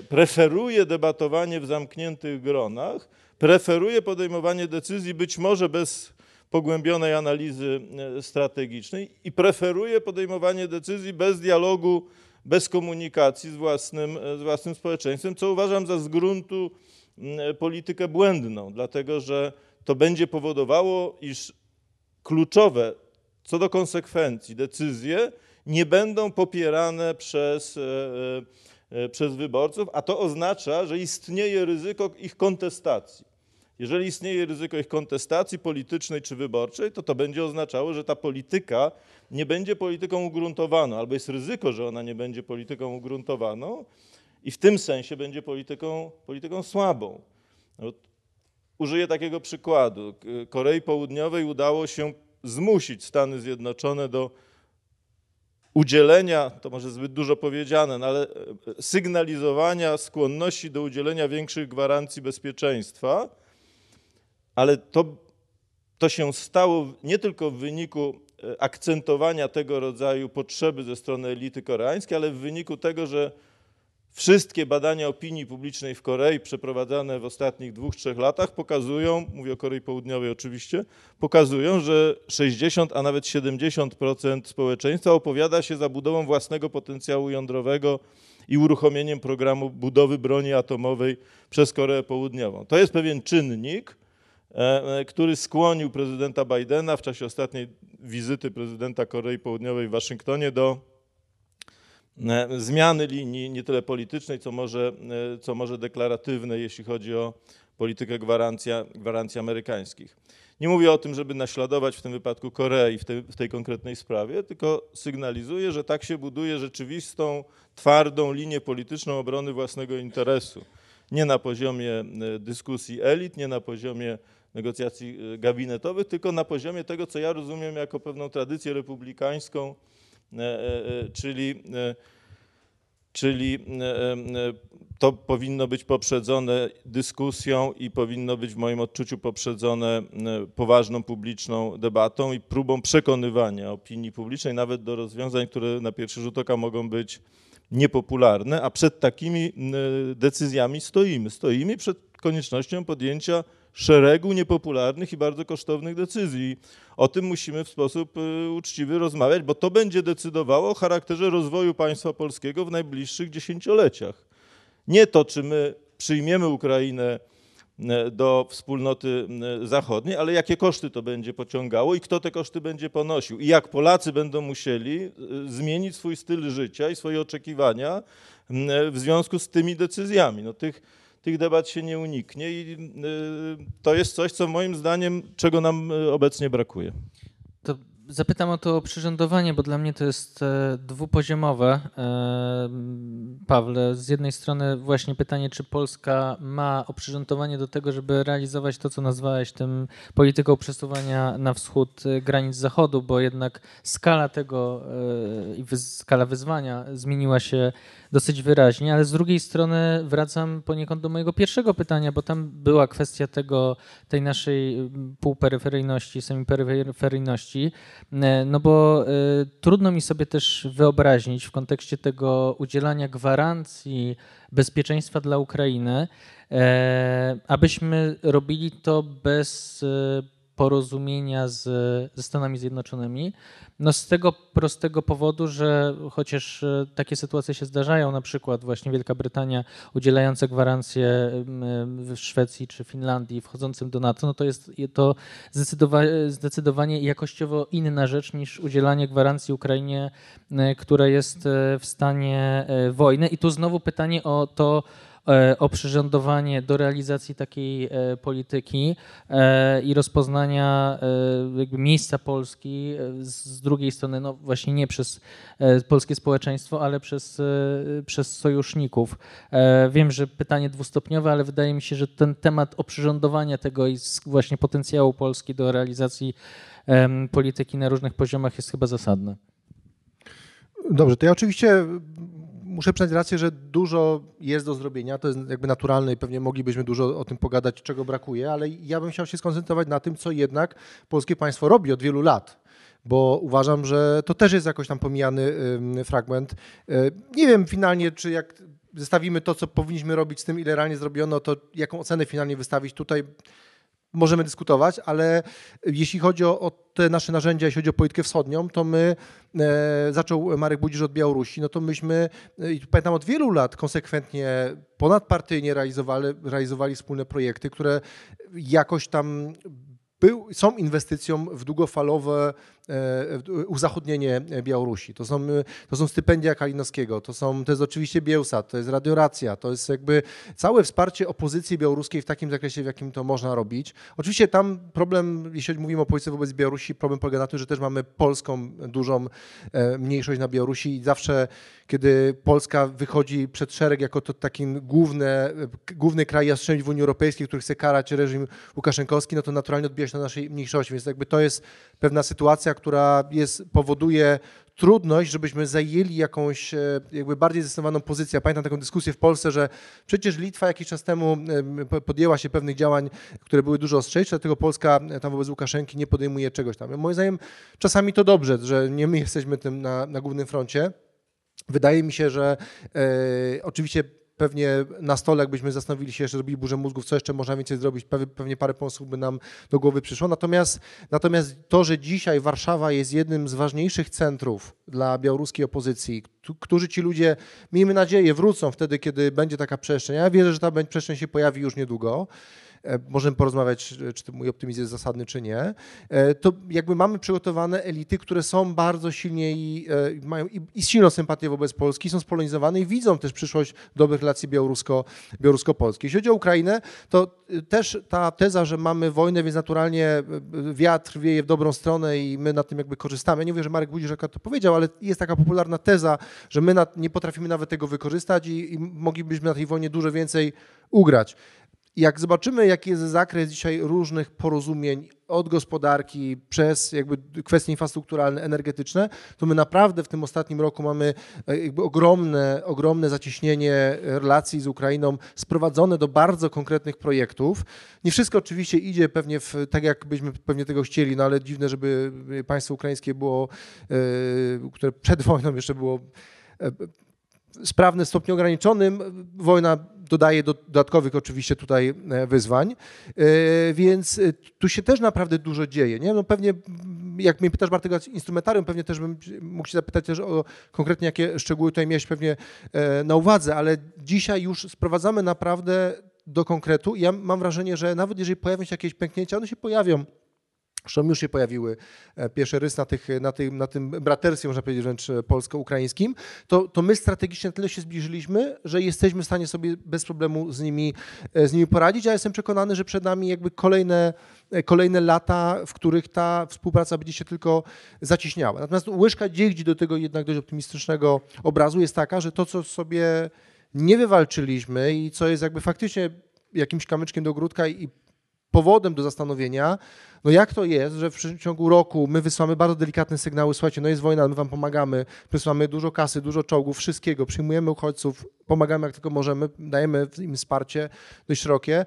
preferuje debatowanie w zamkniętych gronach, preferuje podejmowanie decyzji być może bez pogłębionej analizy strategicznej i preferuje podejmowanie decyzji bez dialogu, bez komunikacji z własnym, z własnym społeczeństwem, co uważam za z gruntu politykę błędną, dlatego że to będzie powodowało, iż kluczowe co do konsekwencji decyzje nie będą popierane przez, e, e, przez wyborców, a to oznacza, że istnieje ryzyko ich kontestacji. Jeżeli istnieje ryzyko ich kontestacji politycznej czy wyborczej, to to będzie oznaczało, że ta polityka nie będzie polityką ugruntowaną, albo jest ryzyko, że ona nie będzie polityką ugruntowaną i w tym sensie będzie polityką, polityką słabą. No, użyję takiego przykładu. Korei Południowej udało się zmusić Stany Zjednoczone do udzielenia, to może zbyt dużo powiedziane, no ale e, sygnalizowania skłonności do udzielenia większych gwarancji bezpieczeństwa, ale to, to się stało nie tylko w wyniku e, akcentowania tego rodzaju potrzeby ze strony elity koreańskiej, ale w wyniku tego, że Wszystkie badania opinii publicznej w Korei przeprowadzane w ostatnich dwóch, trzech latach pokazują, mówię o Korei Południowej oczywiście, pokazują, że 60, a nawet 70% społeczeństwa opowiada się za budową własnego potencjału jądrowego i uruchomieniem programu budowy broni atomowej przez Koreę Południową. To jest pewien czynnik, e, e, który skłonił prezydenta Bidena w czasie ostatniej wizyty prezydenta Korei Południowej w Waszyngtonie do zmiany linii nie tyle politycznej, co może, e, co może deklaratywnej, jeśli chodzi o politykę gwarancja, gwarancji amerykańskich. Nie mówię o tym, żeby naśladować w tym wypadku Korei w tej, w tej konkretnej sprawie, tylko sygnalizuję, że tak się buduje rzeczywistą, twardą linię polityczną obrony własnego interesu. Nie na poziomie e, dyskusji elit, nie na poziomie negocjacji gabinetowych, tylko na poziomie tego, co ja rozumiem jako pewną tradycję republikańską, E, e, czyli, e, czyli to powinno być poprzedzone dyskusją i powinno być w moim odczuciu poprzedzone poważną publiczną debatą i próbą przekonywania opinii publicznej nawet do rozwiązań, które na pierwszy rzut oka mogą być niepopularne, a przed takimi decyzjami stoimy. Stoimy przed koniecznością podjęcia szeregu niepopularnych i bardzo kosztownych decyzji. O tym musimy w sposób y, uczciwy rozmawiać, bo to będzie decydowało o charakterze rozwoju państwa polskiego w najbliższych dziesięcioleciach. Nie to, czy my przyjmiemy Ukrainę y, do wspólnoty y, zachodniej, ale jakie koszty to będzie pociągało i kto te koszty będzie ponosił. I jak Polacy będą musieli zmienić swój styl życia i swoje oczekiwania w związku z tymi decyzjami. No, tych, tych debat się nie uniknie i y, to jest coś, co moim zdaniem, czego nam y, obecnie brakuje. Zapytam o to przyrządowanie, bo dla mnie to jest e, dwupoziomowe. E, Pawle, z jednej strony właśnie pytanie, czy Polska ma oprzyrządowanie do tego, żeby realizować to, co nazwałeś tym polityką przesuwania na wschód e, granic Zachodu, bo jednak skala tego i skala wyzwania zmieniła się dosyć wyraźnie, ale z drugiej strony wracam poniekąd do mojego pierwszego pytania, bo tam była kwestia tego, tej naszej mm, półperyferyjności, semiperyferyjności, no bo y, trudno mi sobie też wyobrazić w kontekście tego udzielania gwarancji bezpieczeństwa dla Ukrainy, y, abyśmy robili to bez porozumienia z, ze Stanami Zjednoczonymi. No z tego prostego powodu, że chociaż e, takie sytuacje się zdarzają, na przykład właśnie Wielka Brytania udzielająca gwarancje w Szwecji czy Finlandii wchodzącym do NATO, no to jest to zdecydowanie, zdecydowanie jakościowo inna rzecz niż udzielanie gwarancji Ukrainie, e, która jest e, w stanie wojny. I tu znowu pytanie o to, o przyrządowanie do realizacji takiej e, polityki e, i rozpoznania miejsca Polski z drugiej strony, no właśnie nie przez polskie społeczeństwo, ale przez, przez sojuszników. Wiem, że pytanie dwustopniowe, ale wydaje mi się, że ten temat oprzyrządowania tego i właśnie potencjału Polski do realizacji polityki na różnych poziomach jest chyba zasadny. Dobrze, to ja oczywiście muszę przyznać rację, że dużo jest do zrobienia, to jest jakby naturalne i pewnie moglibyśmy dużo o tym pogadać, czego brakuje, ale ja bym chciał się skoncentrować na tym, co jednak polskie państwo robi od wielu lat. bo uważam, że to też jest jakoś tam pomijany fragment. Nie wiem finalnie, czy jak zestawimy to, co powinniśmy robić z tym, ile realnie zrobiono, to jaką ocenę finalnie wystawić tutaj możemy dyskutować, ale jeśli chodzi o, o, te nasze narzędzia, jeśli chodzi o politykę wschodnią, to my, e, zaczął Marek Budzisz od Białorusi, no to myśmy, e, pamiętam od wielu lat konsekwentnie ponadpartyjnie realizowali, realizowali wspólne projekty, które jakoś tam był, są inwestycją w długofalowe e, uzachodnienie Białorusi. To są, to są stypendia Kalinowskiego, to, są, to jest oczywiście Bielsat, to jest radioracja, to jest jakby całe wsparcie opozycji białoruskiej w takim zakresie, w jakim to można robić. Oczywiście tam problem, jeśli mówimy o polityce wobec Białorusi, problem polega na tym, że też mamy polską dużą e, mniejszość na Białorusi i zawsze, kiedy Polska wychodzi przed szereg jako to taki główny, główny kraj jastrzębi w Unii Europejskiej, który chce karać reżim łukaszenkowski, no to naturalnie odbija się na naszej mniejszości, więc jakby to jest pewna sytuacja, która jest, powoduje trudność, żebyśmy zajęli jakąś e, jakby bardziej zdecydowaną pozycję. Pamiętam taką dyskusję w Polsce, że przecież Litwa jakiś czas temu podjęła się pewnych działań, które były dużo ostrzejsze, dlatego Polska e, tam wobec Łukaszenki nie podejmuje czegoś tam. Moim zdaniem czasami to dobrze, że nie my jesteśmy tym na, na głównym froncie. Wydaje mi się, że e, oczywiście pewnie na stole, jakbyśmy zastanowili się, jeszcze robili burzę mózgów, co jeszcze można więcej zrobić, pewnie parę pomysłów by nam do głowy przyszło. Natomiast, natomiast to, że dzisiaj Warszawa jest jednym z ważniejszych centrów dla białoruskiej opozycji, którzy ci ludzie, miejmy nadzieję, wrócą wtedy, kiedy będzie taka przestrzeń. Ja wierzę, że ta przestrzeń się pojawi już niedługo. E, możemy porozmawiać, czy mój optymizm jest zasadny, czy nie, e, to jakby mamy przygotowane elity, które są bardzo silnie i e, mają i, silną sympatię wobec Polski, są spolonizowane i widzą też przyszłość dobrych relacji białorusko, białorusko-polskich. Jeśli chodzi o Ukrainę, to też ta teza, że mamy wojnę, więc naturalnie wiatr wieje w dobrą stronę i my na tym jakby korzystamy. Ja nie mówię, że Marek Budziszek to powiedział, ale jest taka popularna teza, że my nie potrafimy nawet tego wykorzystać i, i moglibyśmy na tej wojnie dużo więcej ugrać jak zobaczymy, jaki jest zakres dzisiaj różnych porozumień od gospodarki przez jakby kwestie infrastrukturalne, energetyczne, to my naprawdę w tym ostatnim roku mamy e, jakby ogromne, ogromne zacieśnienie relacji z Ukrainą sprowadzone do bardzo konkretnych projektów. Nie wszystko oczywiście idzie pewnie w, tak, jak byśmy pewnie tego chcieli, no ale dziwne, żeby państwo ukraińskie było, e, które przed wojną jeszcze było e, sprawne w stopniu ograniczonym. Wojna dodaje do, dodatkowych oczywiście tutaj e, wyzwań, e, więc e, tu się też naprawdę dużo dzieje. Nie? No pewnie, jak mnie pytasz Bartek o instrumentarium, pewnie też bym mógł się zapytać też o konkretnie jakie szczegóły tutaj miałeś pewnie na uwadze, ale dzisiaj już sprowadzamy naprawdę do konkretu. Ja mam wrażenie, że nawet jeżeli pojawią się jakieś pęknięcia, one się pojawią Zresztą już się pojawiły e, pierwsze rys na, tych, na, tym, na tym braterstwie, można powiedzieć wręcz e, polsko-ukraińskim, to, to my strategicznie tyle się zbliżyliśmy, że jesteśmy w stanie sobie bez problemu z nimi, e, z nimi poradzić. Ja jestem przekonany, że przed nami jakby kolejne, kolejne lata, w których ta współpraca będzie się tylko zaciśniała. Natomiast łyżka dziegdzi do tego jednak dość optymistycznego obrazu jest taka, że to, co sobie nie wywalczyliśmy i co jest jakby faktycznie jakimś kamyczkiem do ogródka i powodem do zastanowienia, no jak to jest, że w ciągu roku my wysyłamy bardzo delikatne sygnały, słuchajcie, no jest wojna, my wam pomagamy, wysyłamy dużo kasy, dużo czołgów, wszystkiego, przyjmujemy uchodźców, pomagamy jak tylko możemy, dajemy im wsparcie dość szerokie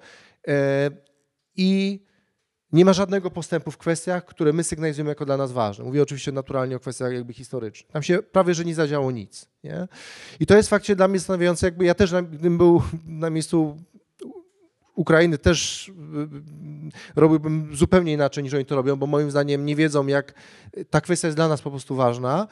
e, i nie ma żadnego postępu w kwestiach, które my sygnalizujemy jako dla nas ważne. Mówię oczywiście naturalnie o kwestiach jakby historycznych. Tam się prawie, że nie zadziało nic. Nie? I to jest faktycznie dla mnie zastanawiające, jakby ja też gdybym był na miejscu Ukrainy też y, y, robiłbym zupełnie inaczej niż oni to robią, bo moim zdaniem nie wiedzą, jak ta kwestia jest dla nas po prostu ważna,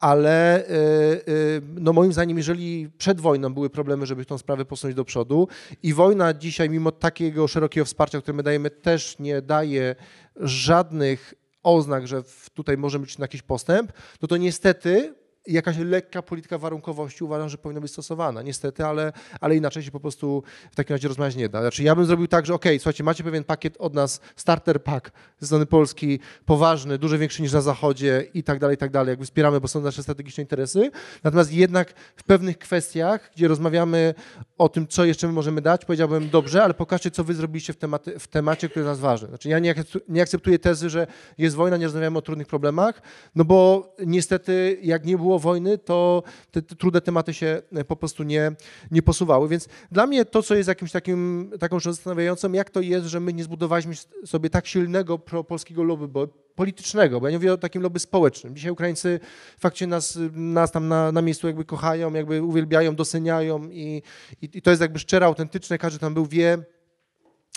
ale y, no moim zdaniem, jeżeli przed wojną były problemy, żeby tą sprawę posunąć do przodu i wojna dzisiaj, mimo takiego szerokiego wsparcia, które my dajemy, też nie daje żadnych oznak, że tutaj może być jakiś postęp, no to niestety jakaś lekka polityka warunkowości uważam, że powinna być stosowana. Niestety, ale, ale inaczej się po prostu w takim razie rozmawiać nie da. Znaczy ja bym zrobił tak, że okay, słuchajcie, macie pewien pakiet od nas, starter pack ze strony Polski, poważny, dużo większy niż na Zachodzie i tak dalej, i tak dalej. Jakby wspieramy, bo są nasze strategiczne interesy. Natomiast jednak w pewnych kwestiach, gdzie rozmawiamy o tym, co jeszcze my możemy dać, powiedziałbym dobrze, ale pokażcie, co wy zrobiliście w, tematy, w temacie, który jest nas ważny. Znaczy ja nie, nie akceptuję tezy, że jest wojna, nie rozmawiamy o trudnych problemach, no bo niestety jak nie było wojny, to te, te trudne tematy się po prostu nie, nie posuwały. Więc dla mnie to, co jest jakimś takim, taką rzeczą zastanawiającą, jak to jest, że my nie zbudowaliśmy sobie tak silnego polskiego lobby politycznego, bo ja nie mówię o takim lobby społecznym. Dzisiaj Ukraińcy faktycznie nas, nas tam na, na miejscu jakby kochają, jakby uwielbiają, doceniają i, i, i to jest jakby szczere, autentyczne, każdy tam był, wie,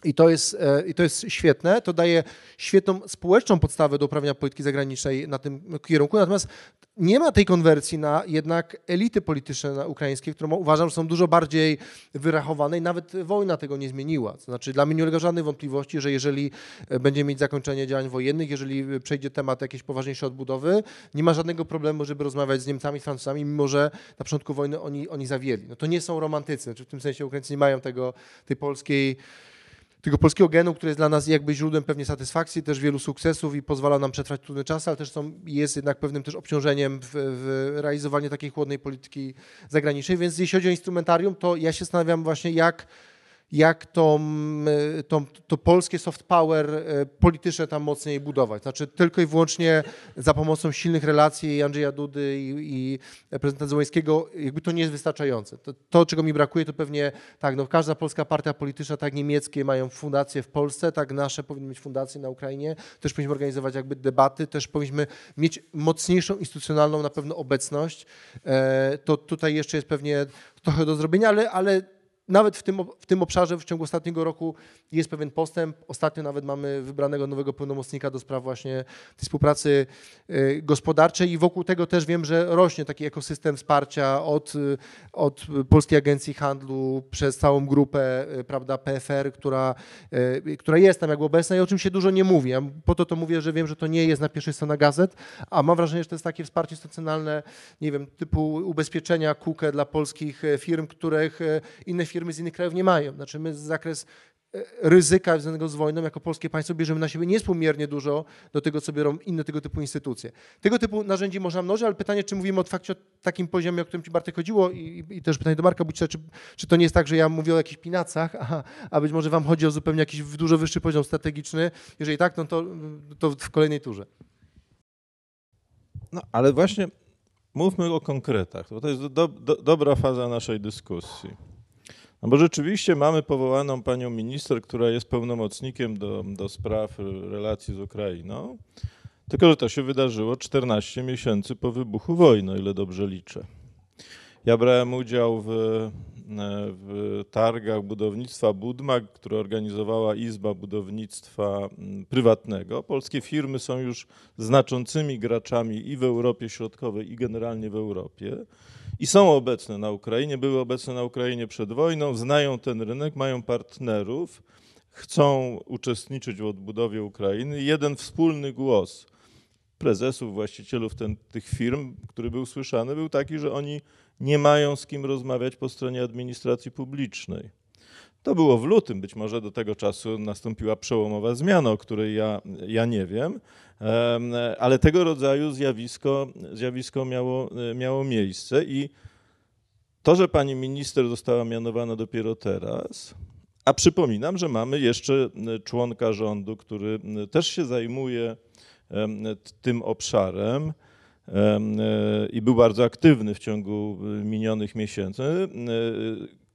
i to, jest, e, I to jest świetne, to daje świetną społeczną podstawę do uprawiania polityki zagranicznej na tym kierunku, natomiast nie ma tej konwersji na jednak elity polityczne ukraińskie, które uważam, że są dużo bardziej wyrachowane i nawet wojna tego nie zmieniła. To znaczy dla mnie nie ulega żadnej wątpliwości, że jeżeli e, będzie mieć zakończenie działań wojennych, jeżeli przejdzie temat jakiejś poważniejszej odbudowy, nie ma żadnego problemu, żeby rozmawiać z Niemcami, z Francuzami, mimo że na początku wojny oni, oni zawieli. No to nie są romantycy, znaczy w tym sensie Ukraińcy nie mają tego, tej polskiej tego polskiego genu, który jest dla nas jakby źródłem pewnie satysfakcji, też wielu sukcesów i pozwala nam przetrwać trudne czasy, ale też są, jest jednak pewnym też obciążeniem w, w realizowaniu takiej chłodnej polityki zagranicznej. Więc jeśli chodzi o instrumentarium, to ja się zastanawiam właśnie, jak jak to, to, to, polskie soft power e, polityczne tam mocniej budować. Znaczy tylko i wyłącznie za pomocą silnych relacji Andrzeja Dudy i, i prezydenta Zełańskiego, jakby to nie jest wystarczające. To, to, czego mi brakuje, to pewnie tak, no każda polska partia polityczna, tak niemieckie mają fundacje w Polsce, tak nasze powinny mieć fundacje na Ukrainie, też powinniśmy organizować jakby debaty, też powinniśmy mieć mocniejszą instytucjonalną na pewno obecność. E, to tutaj jeszcze jest pewnie trochę do zrobienia, ale, ale nawet w tym, w tym obszarze w ciągu ostatniego roku jest pewien postęp. Ostatnio nawet mamy wybranego nowego pełnomocnika do spraw właśnie tej współpracy y, gospodarczej i wokół tego też wiem, że rośnie taki ekosystem wsparcia od, y, od Polskiej Agencji Handlu przez całą grupę, y, prawda, PFR, która, która jest tam jakby obecna i o czym się dużo nie mówi. Ja po to to mówię, że wiem, że to nie jest na pierwszej stronie gazet, a mam wrażenie, że to jest takie wsparcie instytucjonalne, nie wiem, typu ubezpieczenia KUKE dla polskich firm, których inne firmy z innych krajów nie mają. Znaczy my zakres e, ryzyka związanego z wojną jako polskie państwo bierzemy na siebie niespółmiernie dużo do tego, co biorą inne tego typu instytucje. Tego typu narzędzi można mnożyć, ale pytanie, czy mówimy o fakcie o takim poziomie, o którym Ci Bartek chodziło i, i też pytanie do Marka Bucia, czy, czy to nie jest tak, że ja mówię o jakichś pinacach, a, a być może Wam chodzi o zupełnie jakiś dużo wyższy poziom strategiczny. Jeżeli tak, no to, to w kolejnej turze. No, ale właśnie mówmy o konkretach, bo to jest do, do, dobra faza naszej dyskusji. No bo rzeczywiście mamy powołaną panią minister, która jest pełnomocnikiem do, do spraw relacji z Ukrainą, tylko że to się wydarzyło 14 miesięcy po wybuchu wojny, o ile dobrze liczę. Ja brałem udział w, w targach budownictwa Budmak, które organizowała Izba Budownictwa Prywatnego. Polskie firmy są już znaczącymi graczami i w Europie Środkowej, i generalnie w Europie i są obecne na Ukrainie, były obecne na Ukrainie przed wojną, znają ten rynek, mają partnerów, chcą uczestniczyć w odbudowie Ukrainy. Jeden wspólny głos prezesów, właścicielów ten, tych firm, który był słyszany, był taki, że oni nie mają z kim rozmawiać po stronie administracji publicznej. To było w lutym, być może do tego czasu nastąpiła przełomowa zmiana, o której ja, ja nie wiem, ale tego rodzaju zjawisko, zjawisko miało, miało miejsce i to, że pani minister została mianowana dopiero teraz, a przypominam, że mamy jeszcze członka rządu, który też się zajmuje tym obszarem i był bardzo aktywny w ciągu minionych miesięcy,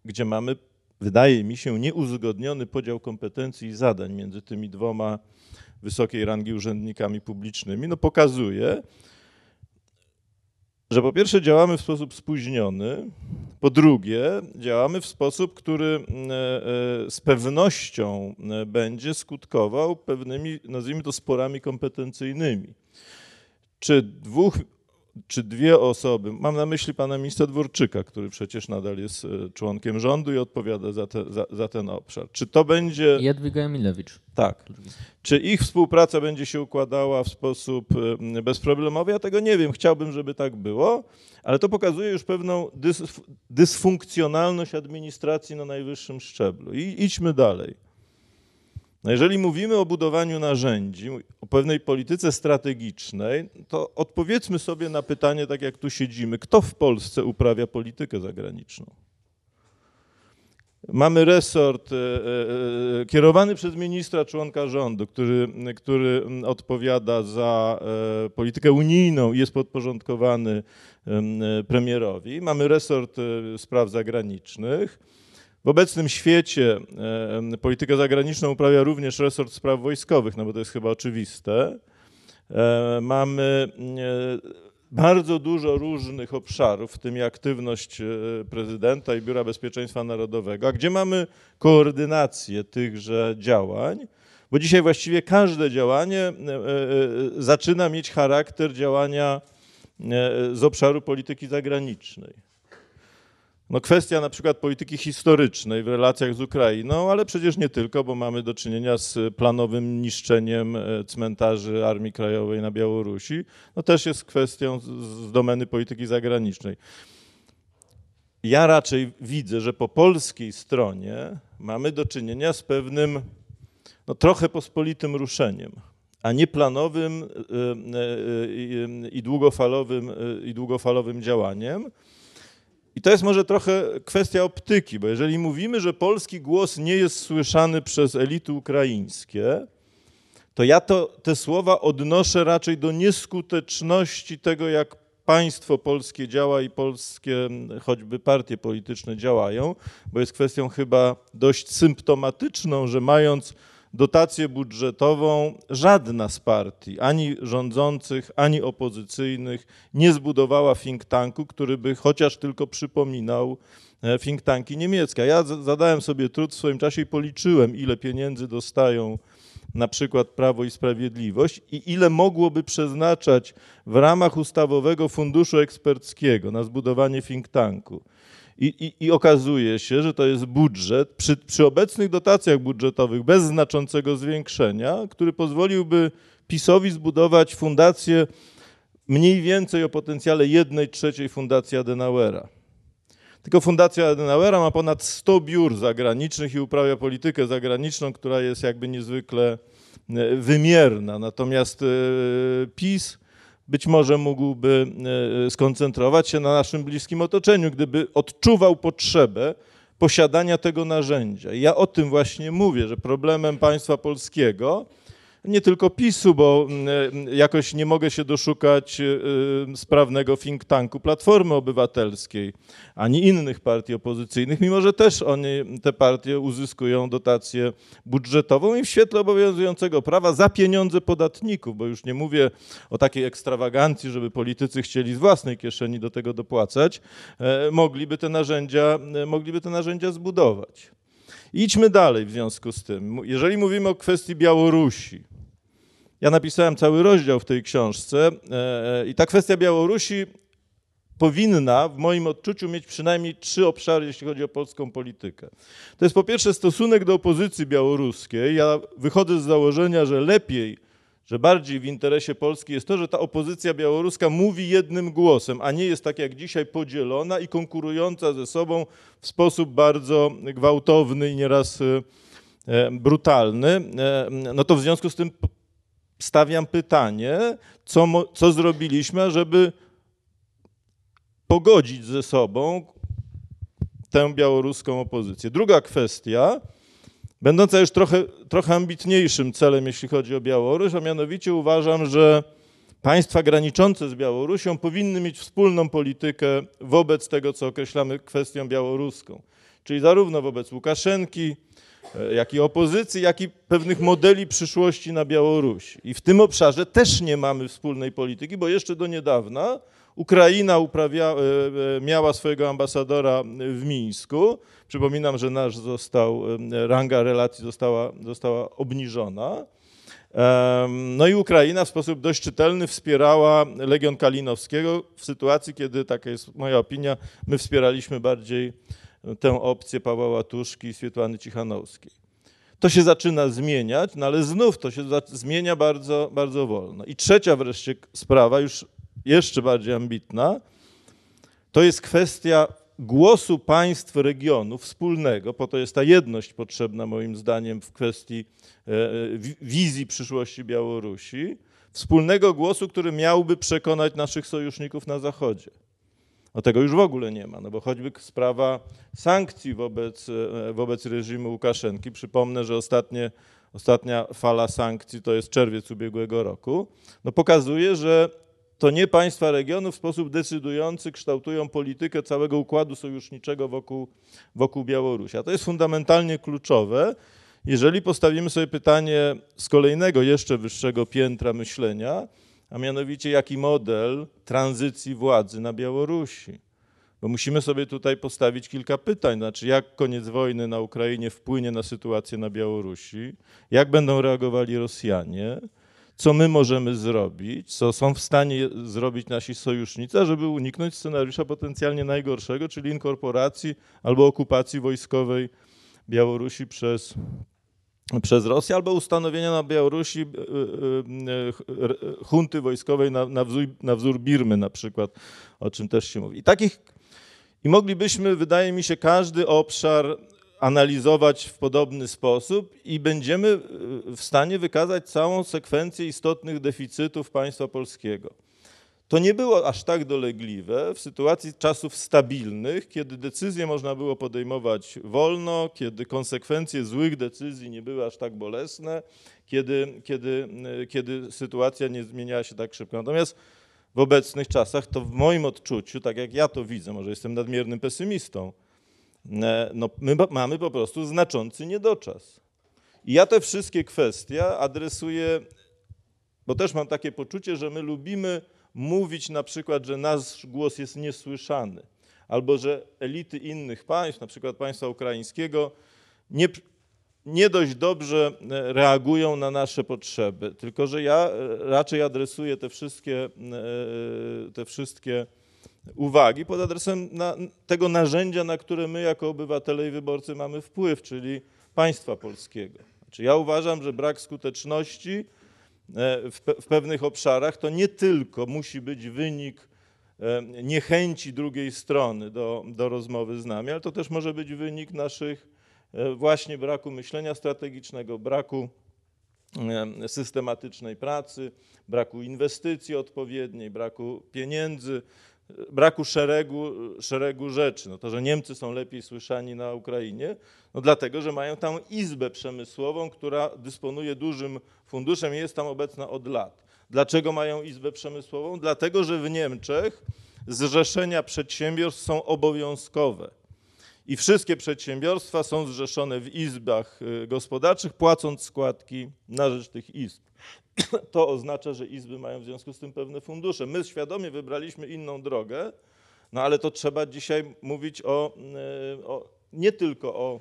gdzie mamy wydaje mi się, nieuzgodniony podział kompetencji i zadań między tymi dwoma wysokiej rangi urzędnikami publicznymi, no pokazuje, że po pierwsze działamy w sposób spóźniony, po drugie działamy w sposób, który e, e, z pewnością e, będzie skutkował pewnymi, nazwijmy to, sporami kompetencyjnymi. Czy dwóch czy dwie osoby, mam na myśli pana ministra Dworczyka, który przecież nadal jest e, członkiem rządu i odpowiada za, te, za, za ten obszar. Czy to będzie... Jadwiga Emilewicz. Tak. Czy ich współpraca będzie się układała w sposób e, bezproblemowy? Ja tego nie wiem. Chciałbym, żeby tak było, ale to pokazuje już pewną dys, dysfunkcjonalność administracji na najwyższym szczeblu. I idźmy dalej. No jeżeli mówimy o budowaniu narzędzi, o pewnej polityce strategicznej, to odpowiedzmy sobie na pytanie, tak jak tu siedzimy, kto w Polsce uprawia politykę zagraniczną? Mamy resort e, e, kierowany przez ministra członka rządu, który, który odpowiada za e, politykę unijną i jest podporządkowany premierowi. Mamy resort spraw zagranicznych. W obecnym świecie politykę zagraniczną uprawia również resort spraw wojskowych, no bo to jest chyba oczywiste. Mamy bardzo dużo różnych obszarów, w tym i aktywność e, prezydenta i Biura Bezpieczeństwa Narodowego, a gdzie mamy koordynację tychże działań, bo dzisiaj właściwie każde działanie e, e, zaczyna mieć charakter działania z obszaru polityki zagranicznej. No kwestia na przykład polityki historycznej w relacjach z Ukrainą, ale przecież nie tylko, bo mamy do czynienia z planowym niszczeniem e, cmentarzy Armii Krajowej na Białorusi. No też jest kwestią z domeny polityki zagranicznej. Ja raczej widzę, że po polskiej stronie mamy do czynienia z pewnym no, trochę pospolitym ruszeniem, a nie planowym e, e, i długofalowym, i długofalowym działaniem. I to jest może trochę kwestia optyki, bo jeżeli mówimy, że polski głos nie jest słyszany przez elity ukraińskie, to ja to, te słowa odnoszę raczej do nieskuteczności tego, jak państwo polskie działa i polskie choćby partie polityczne działają, bo jest kwestią chyba dość symptomatyczną, że mając dotację budżetową żadna z partii, ani rządzących, ani opozycyjnych, nie zbudowała think tanku, który by chociaż tylko przypominał e, think tanki niemieckie. Ja zadałem sobie trud w swoim czasie i policzyłem, ile pieniędzy dostają na przykład Prawo i Sprawiedliwość i ile mogłoby przeznaczać w ramach ustawowego funduszu eksperckiego na zbudowanie think tanku. I, i, I, okazuje się, że to jest budżet przy, przy obecnych dotacjach budżetowych bez znaczącego zwiększenia, który pozwoliłby PiSowi zbudować fundację mniej więcej o potencjale jednej trzeciej fundacji Adenauera. Tylko Fundacja Adenauera ma ponad 100 biur zagranicznych i uprawia politykę zagraniczną, która jest jakby niezwykle e, wymierna. Natomiast e, PiS być może mógłby e, skoncentrować się na naszym bliskim otoczeniu, gdyby odczuwał potrzebę posiadania tego narzędzia. Ja o tym właśnie mówię, że problemem państwa polskiego nie tylko PiSu, bo mm, e, jakoś nie mogę się doszukać e, sprawnego think tanku Platformy Obywatelskiej, ani innych partii opozycyjnych, mimo że też oni, te partie uzyskują dotację budżetową i w świetle obowiązującego prawa za pieniądze podatników, bo już nie mówię o takiej ekstrawagancji, żeby politycy chcieli z własnej kieszeni do tego dopłacać, e, mogliby te narzędzia, mogliby te narzędzia zbudować. Idźmy dalej w związku z tym. Jeżeli mówimy o kwestii Białorusi, ja napisałem cały rozdział w tej książce e, e, i ta kwestia Białorusi powinna w moim odczuciu mieć przynajmniej trzy obszary, jeśli chodzi o polską politykę. To jest po pierwsze stosunek do opozycji białoruskiej. Ja wychodzę z założenia, że lepiej, że bardziej w interesie Polski jest to, że ta opozycja białoruska mówi jednym głosem, a nie jest tak jak dzisiaj podzielona i konkurująca ze sobą w sposób bardzo gwałtowny i nieraz e, brutalny. No to w związku z tym stawiam pytanie, co, co zrobiliśmy, żeby pogodzić ze sobą tę białoruską opozycję. Druga kwestia, będąca już trochę, trochę ambitniejszym celem, jeśli chodzi o Białoruś, a mianowicie uważam, że państwa graniczące z Białorusią powinny mieć wspólną politykę wobec tego, co określamy kwestią białoruską. Czyli zarówno wobec Łukaszenki, jak i opozycji, jak i pewnych modeli przyszłości na Białorusi. I w tym obszarze też nie mamy wspólnej polityki, bo jeszcze do niedawna Ukraina uprawia, e, e, miała swojego ambasadora w Mińsku. Przypominam, że nasz został, ranga relacji została, została obniżona. No i Ukraina w sposób dość czytelny wspierała Legion Kalinowskiego w sytuacji, kiedy, taka jest moja opinia, my wspieraliśmy bardziej tę opcję Pawła Łatuszki i Swietłany Cichanowskiej. To się zaczyna zmieniać, no ale znów to się zmienia bardzo, bardzo wolno. I trzecia wreszcie sprawa, już jeszcze bardziej ambitna, to jest kwestia głosu państw regionu wspólnego, po to jest ta jedność potrzebna moim zdaniem w kwestii e, e, wizji przyszłości Białorusi, wspólnego głosu, który miałby przekonać naszych sojuszników na Zachodzie. No tego już w ogóle nie ma, no bo choćby sprawa sankcji wobec, wobec reżimu Łukaszenki. Przypomnę, że ostatnie, ostatnia fala sankcji to jest czerwiec ubiegłego roku. No pokazuje, że to nie państwa regionu w sposób decydujący kształtują politykę całego układu sojuszniczego wokół, wokół Białorusi. A to jest fundamentalnie kluczowe, jeżeli postawimy sobie pytanie z kolejnego, jeszcze wyższego piętra myślenia, a mianowicie jaki model tranzycji władzy na Białorusi. Bo musimy sobie tutaj postawić kilka pytań, znaczy jak koniec wojny na Ukrainie wpłynie na sytuację na Białorusi, jak będą reagowali Rosjanie, co my możemy zrobić, co są w stanie zrobić nasi sojusznicy, żeby uniknąć scenariusza potencjalnie najgorszego, czyli inkorporacji albo okupacji wojskowej Białorusi przez, przez Rosję, albo ustanowienia na Białorusi e, e, e, hunty wojskowej na, na, wzór, na wzór Birmy na przykład, o czym też się mówi. I takich i moglibyśmy, wydaje mi się, każdy obszar analizować w podobny sposób i będziemy w stanie wykazać całą sekwencję istotnych deficytów państwa polskiego. To nie było aż tak dolegliwe w sytuacji czasów stabilnych, kiedy decyzje można było podejmować wolno, kiedy konsekwencje złych decyzji nie były aż tak bolesne, kiedy, kiedy, e, kiedy sytuacja nie zmieniała się tak szybko. Natomiast w obecnych czasach to w moim odczuciu, tak jak ja to widzę, może jestem nadmiernym pesymistą, E, no, my mamy po prostu znaczący niedoczas. I ja te wszystkie kwestie adresuję, bo też mam takie poczucie, że my lubimy mówić na przykład, że nasz głos jest niesłyszany, albo że elity innych państw, na przykład państwa ukraińskiego, nie, nie dość dobrze e, reagują na nasze potrzeby, tylko że ja e, raczej adresuję te wszystkie, te wszystkie uwagi pod adresem na tego narzędzia, na które my jako obywatele i wyborcy mamy wpływ, czyli państwa polskiego. Znaczy ja uważam, że brak skuteczności e, w, pe w pewnych obszarach to nie tylko musi być wynik e, niechęci drugiej strony do, do rozmowy z nami, ale to też może być wynik naszych e, właśnie braku myślenia strategicznego, braku systematycznej pracy, braku inwestycji odpowiedniej, braku pieniędzy, braku szeregu, szeregu rzeczy. No to, że Niemcy są lepiej słyszani na Ukrainie, no dlatego, że mają tam izbę przemysłową, która dysponuje dużym funduszem jest tam obecna od lat. Dlaczego mają izbę przemysłową? Dlatego, że w Niemczech zrzeszenia przedsiębiorstw są obowiązkowe. I wszystkie przedsiębiorstwa są zrzeszone w izbach y, gospodarczych, płacąc składki na rzecz tych izb. to oznacza, że izby mają w związku z tym pewne fundusze. My świadomie wybraliśmy inną drogę, no ale to trzeba dzisiaj mówić o, e, o nie tylko o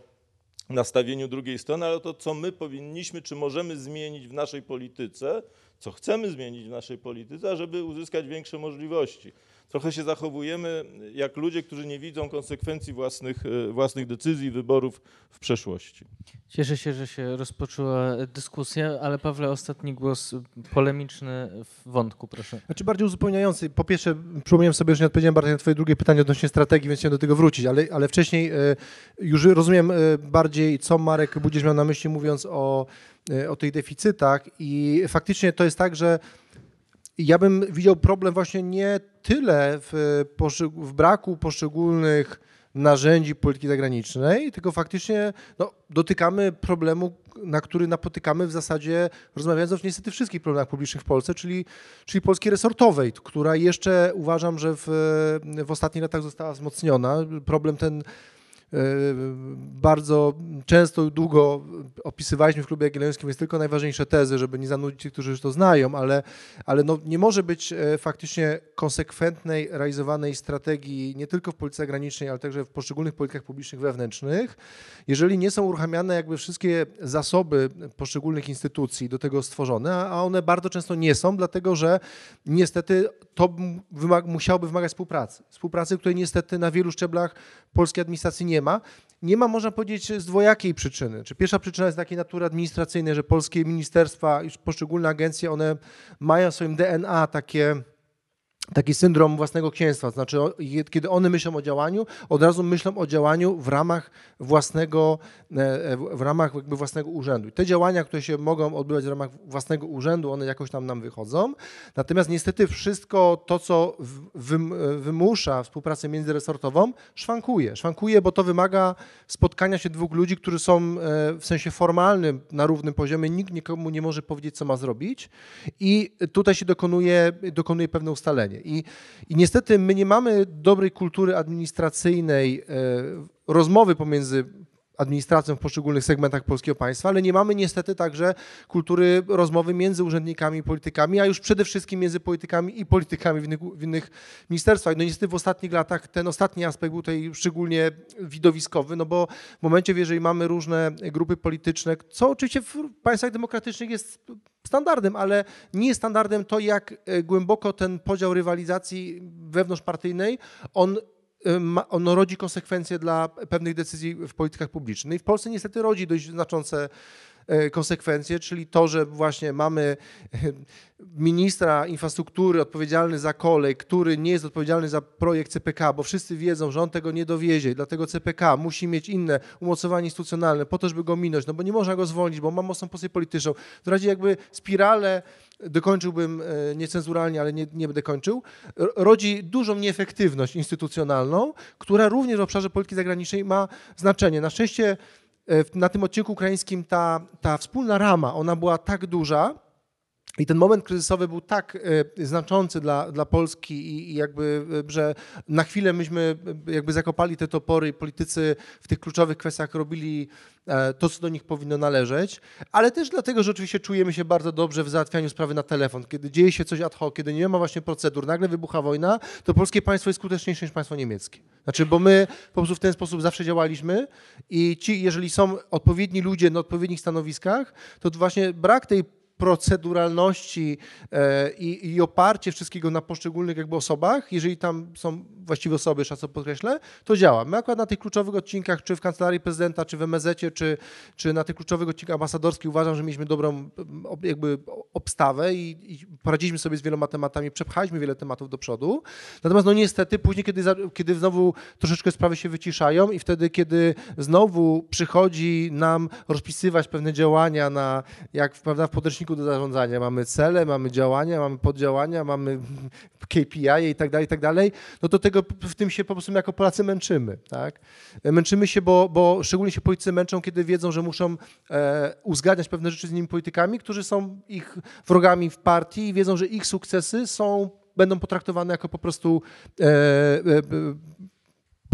nastawieniu drugiej strony, ale to, co my powinniśmy, czy możemy zmienić w naszej polityce, co chcemy zmienić w naszej polityce, ażeby uzyskać większe możliwości trochę się zachowujemy jak ludzie, którzy nie widzą konsekwencji własnych, e, własnych decyzji, wyborów w przeszłości. Cieszę się, że się rozpoczęła dyskusja, ale Pawle, ostatni głos polemiczny w wątku, proszę. Znaczy bardziej uzupełniający. Po pierwsze, przypomniałem sobie, że nie odpowiedziałem bardziej na twoje drugie pytanie odnośnie strategii, więc chciałem do tego wrócić, ale, ale wcześniej e, już rozumiem e, bardziej, co Marek Budzież miał na myśli, mówiąc o, o tych deficytach i faktycznie to jest tak, że ja bym widział problem właśnie nie tyle w, w braku poszczególnych narzędzi polityki zagranicznej, tylko faktycznie no, dotykamy problemu, na który napotykamy w zasadzie, rozmawiając o niestety wszystkich problemach publicznych w Polsce, czyli, czyli Polskiej resortowej, która jeszcze uważam, że w, w ostatnich latach została wzmocniona. Problem ten bardzo często i długo opisywaliśmy w klubie Jagiellońskim, jest tylko najważniejsze tezy, żeby nie zanudzić tych, którzy już to znają, ale, ale no nie może być e, faktycznie konsekwentnej, realizowanej strategii nie tylko w polityce zagranicznej, ale także w poszczególnych politykach publicznych wewnętrznych, jeżeli nie są uruchamiane jakby wszystkie zasoby poszczególnych instytucji do tego stworzone, a one bardzo często nie są, dlatego że niestety to wymag musiałoby wymagać współpracy. Współpracy, której niestety na wielu szczeblach polskiej administracji nie ma. Nie ma, można powiedzieć, z dwojakiej przyczyny. Czy pierwsza przyczyna jest takiej natury administracyjnej, że polskie ministerstwa i poszczególne agencje, one mają w swoim DNA takie taki syndrom własnego księstwa. Znaczy, kiedy one myślą o działaniu, od razu myślą o działaniu w ramach własnego, e, w ramach jakby własnego urzędu. I te działania, które się mogą odbywać w ramach własnego urzędu, one jakoś tam nam wychodzą. Natomiast niestety wszystko to, co wymusza współpracę międzyresortową, szwankuje. Szwankuje, bo to wymaga spotkania się dwóch ludzi, którzy są e, w sensie formalnym na równym poziomie. Nikt nikomu nie może powiedzieć, co ma zrobić. I tutaj się dokonuje, dokonuje pewne ustalenie. I, I niestety my nie mamy dobrej kultury administracyjnej, e, rozmowy pomiędzy administracją w poszczególnych segmentach polskiego państwa, ale nie mamy niestety także kultury rozmowy między urzędnikami i politykami, a już przede wszystkim między politykami i politykami w innych, w innych ministerstwach. No niestety w ostatnich latach ten ostatni aspekt był tutaj szczególnie widowiskowy, no bo w momencie, jeżeli mamy różne grupy polityczne, co oczywiście w państwach demokratycznych jest standardem, ale nie jest standardem to, jak e, głęboko ten podział rywalizacji wewnątrzpartyjnej, on on rodzi konsekwencje dla pewnych decyzji w politykach publicznych. No I w Polsce niestety rodzi dość znaczące konsekwencje, czyli to, że właśnie mamy e, ministra infrastruktury odpowiedzialny za kolej, który nie jest odpowiedzialny za projekt CPK, bo wszyscy wiedzą, że on tego nie dowiezie, dlatego CPK musi mieć inne umocowanie instytucjonalne po to, żeby go minąć, no bo nie można go zwolnić, bo ma mocną pozycję polityczną. To razie jakby spiralę dokończyłbym e, niecenzuralnie, ale nie, nie będę kończył, rodzi dużą nieefektywność instytucjonalną, która również w obszarze polityki zagranicznej ma znaczenie. Na szczęście e, na tym odcinku ukraińskim ta, ta wspólna rama, ona była tak duża, i ten moment kryzysowy był tak e, znaczący dla, dla Polski i, jakby, e, że na chwilę myśmy e, jakby zakopali te topory i politycy w tych kluczowych kwestiach robili to, co do nich powinno należeć, ale też dlatego, że oczywiście czujemy się bardzo dobrze w załatwianiu sprawy na telefon. Kiedy dzieje się coś ad hoc, kiedy nie ma właśnie procedur, nagle wybucha wojna, to polskie państwo jest skuteczniejsze niż państwo niemieckie. Znaczy, bo my po prostu w ten sposób zawsze działaliśmy i ci, jeżeli są odpowiedni ludzie na odpowiednich stanowiskach, to właśnie brak tej proceduralności e, i, i, oparcie wszystkiego na poszczególnych jakby osobach, jeżeli tam są właściwe osoby, jeszcze co podkreślę, to działa. My akurat na tych kluczowych odcinkach, czy w Kancelarii Prezydenta, czy w MSZ, czy, czy na tych kluczowych odcinkach ambasadorskich uważam, że mieliśmy dobrą jakby obstawę i, i poradziliśmy sobie z wieloma tematami, przepchaliśmy wiele tematów do przodu. Natomiast no niestety później, kiedy, kiedy znowu troszeczkę sprawy się wyciszają i wtedy, kiedy znowu przychodzi nam rozpisywać pewne działania na, jak prawda, w podręczniku do zarządzania. Mamy cele, mamy działania, mamy poddziałania, mamy KPI i tak dalej, i tak dalej. No to tego w tym się po prostu jako Polacy męczymy. Tak? Męczymy się, bo, bo szczególnie się politycy męczą, kiedy wiedzą, że muszą e, uzgadniać pewne rzeczy z innymi politykami, którzy są ich wrogami w partii i wiedzą, że ich sukcesy są będą potraktowane jako po prostu e, e,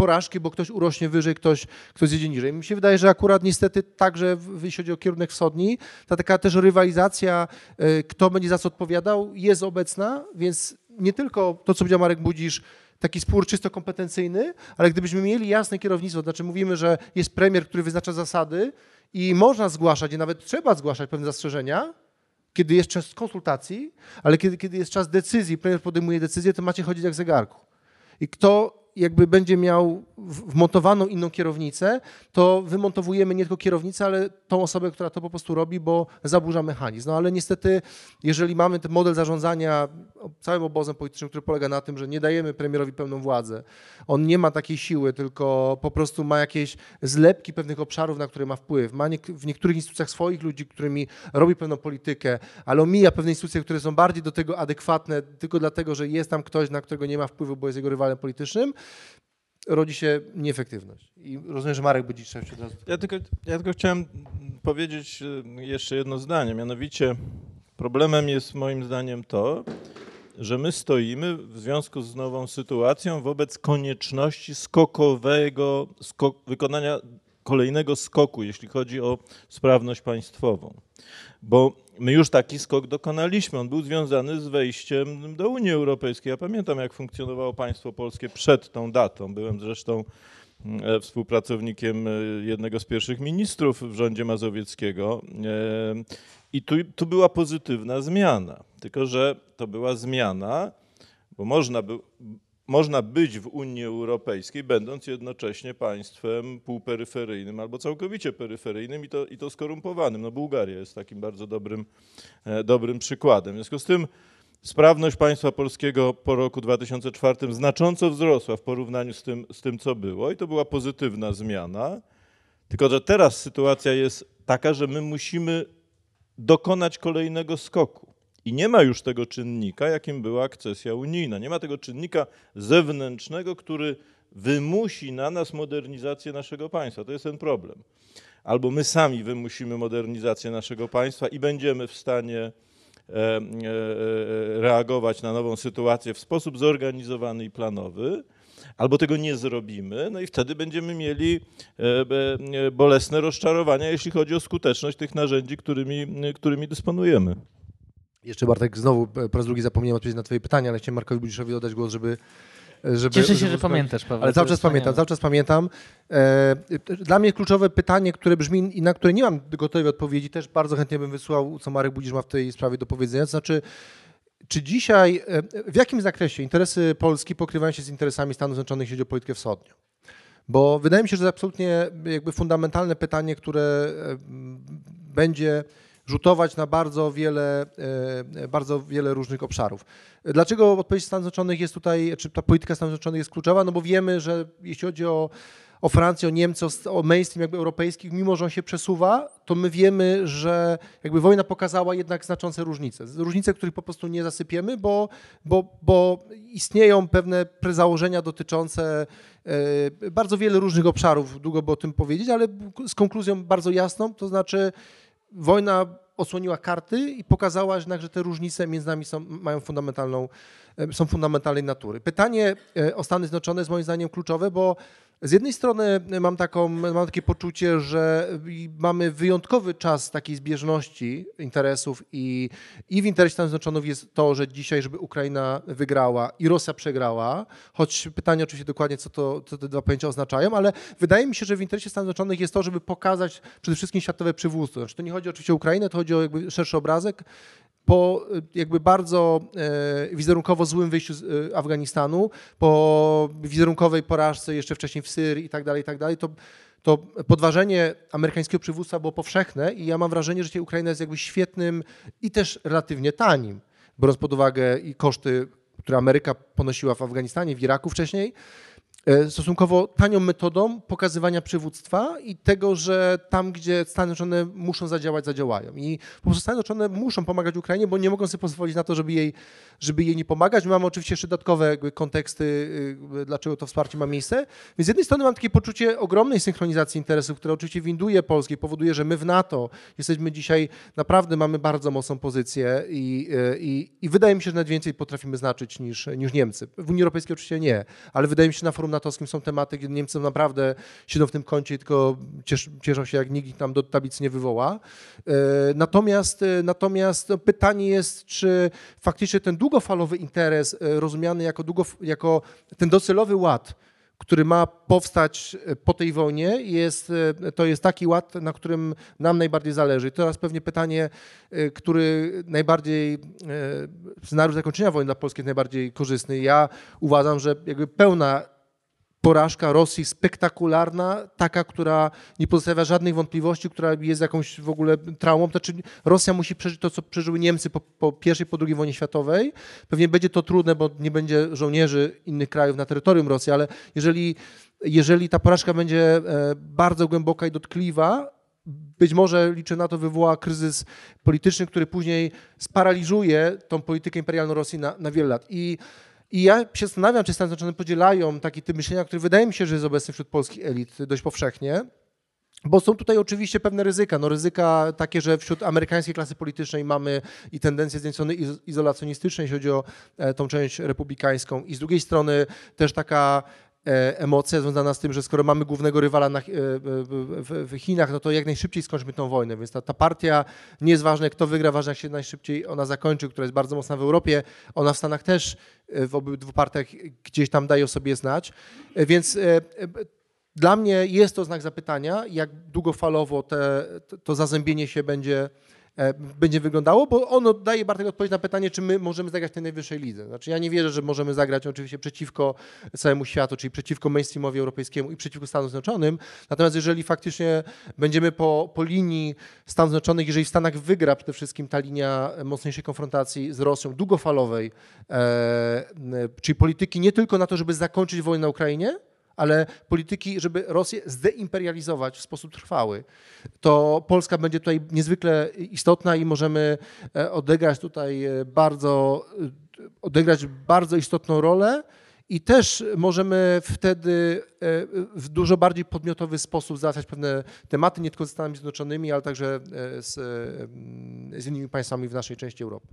porażki, bo ktoś urośnie wyżej, ktoś, ktoś zjedzie niżej. Mi się wydaje, że akurat niestety także, jeśli chodzi o kierunek wschodni, ta taka też rywalizacja, e, kto będzie za co odpowiadał, jest obecna, więc nie tylko to, co powiedział Marek Budzisz, taki spór czysto kompetencyjny, ale gdybyśmy mieli jasne kierownictwo, znaczy mówimy, że jest premier, który wyznacza zasady i można zgłaszać, i nawet trzeba zgłaszać pewne zastrzeżenia, kiedy jest czas konsultacji, ale kiedy, kiedy jest czas decyzji, premier podejmuje decyzję, to macie chodzić jak zegarku. I kto jakby będzie miał wmontowaną inną kierownicę, to wymontowujemy nie tylko kierownicę, ale tą osobę, która to po prostu robi, bo zaburza mechanizm. No ale niestety, jeżeli mamy ten model zarządzania całym obozem politycznym, który polega na tym, że nie dajemy premierowi pełną władzę, on nie ma takiej siły, tylko po prostu ma jakieś zlepki pewnych obszarów, na które ma wpływ. Ma w niektórych instytucjach swoich ludzi, którymi robi pewną politykę, ale omija pewne instytucje, które są bardziej do tego adekwatne tylko dlatego, że jest tam ktoś, na którego nie ma wpływu, bo jest jego rywalem politycznym, rodzi się nieefektywność. I rozumiem, że Marek będzie jeszcze od razu. Ja tylko, ja tylko chciałem powiedzieć e, jeszcze jedno zdanie, mianowicie problemem jest moim zdaniem to, że my stoimy w związku z nową sytuacją wobec konieczności skokowego, skok, wykonania kolejnego skoku, jeśli chodzi o sprawność państwową. Bo my już taki skok dokonaliśmy. On był związany z wejściem do Unii Europejskiej. Ja pamiętam, jak funkcjonowało państwo polskie przed tą datą. Byłem zresztą e, współpracownikiem e, jednego z pierwszych ministrów w rządzie mazowieckiego. E, I tu, tu była pozytywna zmiana. Tylko, że to była zmiana, bo można by, można być w Unii Europejskiej, będąc jednocześnie państwem półperyferyjnym albo całkowicie peryferyjnym i to, i to skorumpowanym. No Bułgaria jest takim bardzo dobrym, e, dobrym przykładem. W związku z tym Sprawność państwa polskiego po roku 2004 znacząco wzrosła w porównaniu z tym, z tym, co było, i to była pozytywna zmiana. Tylko, że teraz sytuacja jest taka, że my musimy dokonać kolejnego skoku. I nie ma już tego czynnika, jakim była akcesja unijna. Nie ma tego czynnika zewnętrznego, który wymusi na nas modernizację naszego państwa. To jest ten problem. Albo my sami wymusimy modernizację naszego państwa i będziemy w stanie e, e, e, reagować na nową sytuację w sposób zorganizowany i planowy, albo tego nie zrobimy, no i wtedy będziemy mieli bolesne rozczarowania, jeśli chodzi o skuteczność tych narzędzi, którymi, którymi dysponujemy. Jeszcze Bartek, znowu po raz drugi zapomniałem odpowiedzieć na twoje pytania, ale chciałem Markowi Budziszowi oddać głos, żeby żeby, Cieszę się, żeby że pamiętasz, Paweł. Ale cały czas pamiętam, cały czas pamiętam. E, dla mnie kluczowe pytanie, które brzmi i na które nie mam gotowej odpowiedzi, też bardzo chętnie bym wysłał, co Marek Budzisz ma w tej sprawie do powiedzenia, to znaczy czy dzisiaj, e, w jakim zakresie interesy Polski pokrywają się z interesami Stanów Zjednoczonych, jeśli chodzi o politykę wschodnią? Bo wydaje mi się, że to absolutnie jakby fundamentalne pytanie, które e, będzie rzutować na bardzo wiele, e, bardzo wiele różnych obszarów. Dlaczego odpowiedź Stanów Zjednoczonych jest tutaj, czy ta polityka Stanów Zjednoczonych jest kluczowa? No bo wiemy, że jeśli chodzi o o Francję, o Niemcy, o mainstream jakby europejskich, mimo że on się przesuwa, to my wiemy, że jakby wojna pokazała jednak znaczące różnice. Różnice, których po prostu nie zasypiemy, bo, bo, bo istnieją pewne prezałożenia dotyczące e, bardzo wiele różnych obszarów, długo by o tym powiedzieć, ale z konkluzją bardzo jasną, to znaczy wojna osłoniła karty i pokazała jednak, że te różnice między nami są, mają fundamentalną, e, są fundamentalnej natury. Pytanie e, o Stany Zjednoczone jest moim zdaniem kluczowe, bo z jednej strony mam, taką, mam takie poczucie, że mamy wyjątkowy czas takiej zbieżności interesów i, i w interesie Stanów Zjednoczonych jest to, że dzisiaj, żeby Ukraina wygrała i Rosja przegrała, choć pytanie oczywiście dokładnie, co, to, co te dwa pojęcia oznaczają, ale wydaje mi się, że w interesie Stanów Zjednoczonych jest to, żeby pokazać przede wszystkim światowe przywództwo. Znaczy, to nie chodzi oczywiście o Ukrainę, to chodzi o jakby szerszy obrazek po jakby bardzo e, wizerunkowo złym wyjściu z e, Afganistanu, po wizerunkowej porażce jeszcze wcześniej w Syrii i tak dalej, i tak dalej, to, to podważenie amerykańskiego przywództwa było powszechne i ja mam wrażenie, że Ukraina jest jakby świetnym i też relatywnie tanim, biorąc pod uwagę i koszty, które Ameryka ponosiła w Afganistanie, w Iraku wcześniej, stosunkowo tanią metodą pokazywania przywództwa i tego, że tam, gdzie Stany Zjednoczone muszą zadziałać, zadziałają. I po prostu Stany Zjednoczone muszą pomagać Ukrainie, bo nie mogą sobie pozwolić na to, żeby jej, żeby jej nie pomagać. My mamy oczywiście jeszcze dodatkowe konteksty, y, dlaczego to wsparcie ma miejsce. Więc z jednej strony mam takie poczucie ogromnej synchronizacji interesów, które oczywiście winduje Polskę i powoduje, że my w NATO jesteśmy dzisiaj, naprawdę mamy bardzo mocną pozycję i, y, i, i wydaje mi się, że nawet więcej potrafimy znaczyć niż, niż Niemcy. W Unii Europejskiej oczywiście nie, ale wydaje mi się, że na forum natowskim są tematy, gdzie Niemcy naprawdę siedzą w tym kącie, tylko cieszą się, jak nikt ich tam do tablicy nie wywoła. E, natomiast, e, natomiast no, pytanie jest, czy faktycznie ten długofalowy interes e, rozumiany jako, długo, jako ten docelowy ład, który ma powstać po tej wojnie, jest, to jest taki ład, na którym nam najbardziej zależy. I teraz pewnie pytanie, który najbardziej, scenariusz zakończenia wojny dla Polski jest najbardziej korzystny. Ja uważam, że jakby pełna porażka Rosji spektakularna, taka, która nie pozostawia żadnych wątpliwości, która jest jakąś w ogóle traumą. To znaczy Rosja musi przeżyć to, co przeżyły Niemcy po, po pierwszej, po II wojnie światowej. Pewnie będzie to trudne, bo nie będzie żołnierzy innych krajów na terytorium Rosji, ale jeżeli, jeżeli ta porażka będzie e, bardzo głęboka i dotkliwa, być może liczę na to wywoła kryzys polityczny, który później sparaliżuje tą politykę imperialną Rosji na, na wiele lat. I i ja się zastanawiam, czy Stany Zjednoczone podzielają taki typ myślenia, który wydaje mi się, że jest obecny wśród polskich elit dość powszechnie. Bo są tutaj oczywiście pewne ryzyka. No ryzyka takie, że wśród amerykańskiej klasy politycznej mamy i tendencje z jednej izolacjonistyczne, jeśli chodzi o e, tą część republikańską, i z drugiej strony też taka emocja związana z tym, że skoro mamy głównego rywala na, e, w, Chinach, no to jak najszybciej skończmy tą wojnę. Więc ta, ta partia nie jest ważna, kto wygra, ważne jak się najszybciej ona zakończy, która jest bardzo mocna w Europie. Ona w Stanach też e, w obydwu partiach gdzieś tam daje o sobie znać. Więc dla mnie jest to znak zapytania, jak długofalowo te, to zazębienie się będzie e, będzie wyglądało, bo ono daje Bartek odpowiedź na pytanie, czy my możemy zagrać w tej najwyższej lidze. Znaczy ja nie wierzę, że możemy zagrać oczywiście przeciwko całemu światu, czyli przeciwko mainstreamowi europejskiemu i przeciwko Stanom Zjednoczonym, natomiast jeżeli faktycznie będziemy po, po linii Stanów Zjednoczonych, jeżeli w Stanach wygra przede wszystkim ta linia mocniejszej konfrontacji z Rosją, długofalowej, e, czyli polityki nie tylko na to, żeby zakończyć wojnę na Ukrainie, ale polityki, żeby Rosję zdeimperializować w sposób trwały, to Polska będzie tutaj niezwykle istotna i możemy e, odegrać tutaj e, bardzo, e, odegrać bardzo istotną rolę. I też możemy wtedy w dużo bardziej podmiotowy sposób załatwiać pewne tematy, nie tylko ze Stanami Zjednoczonymi, ale także z, z innymi państwami w naszej części Europy.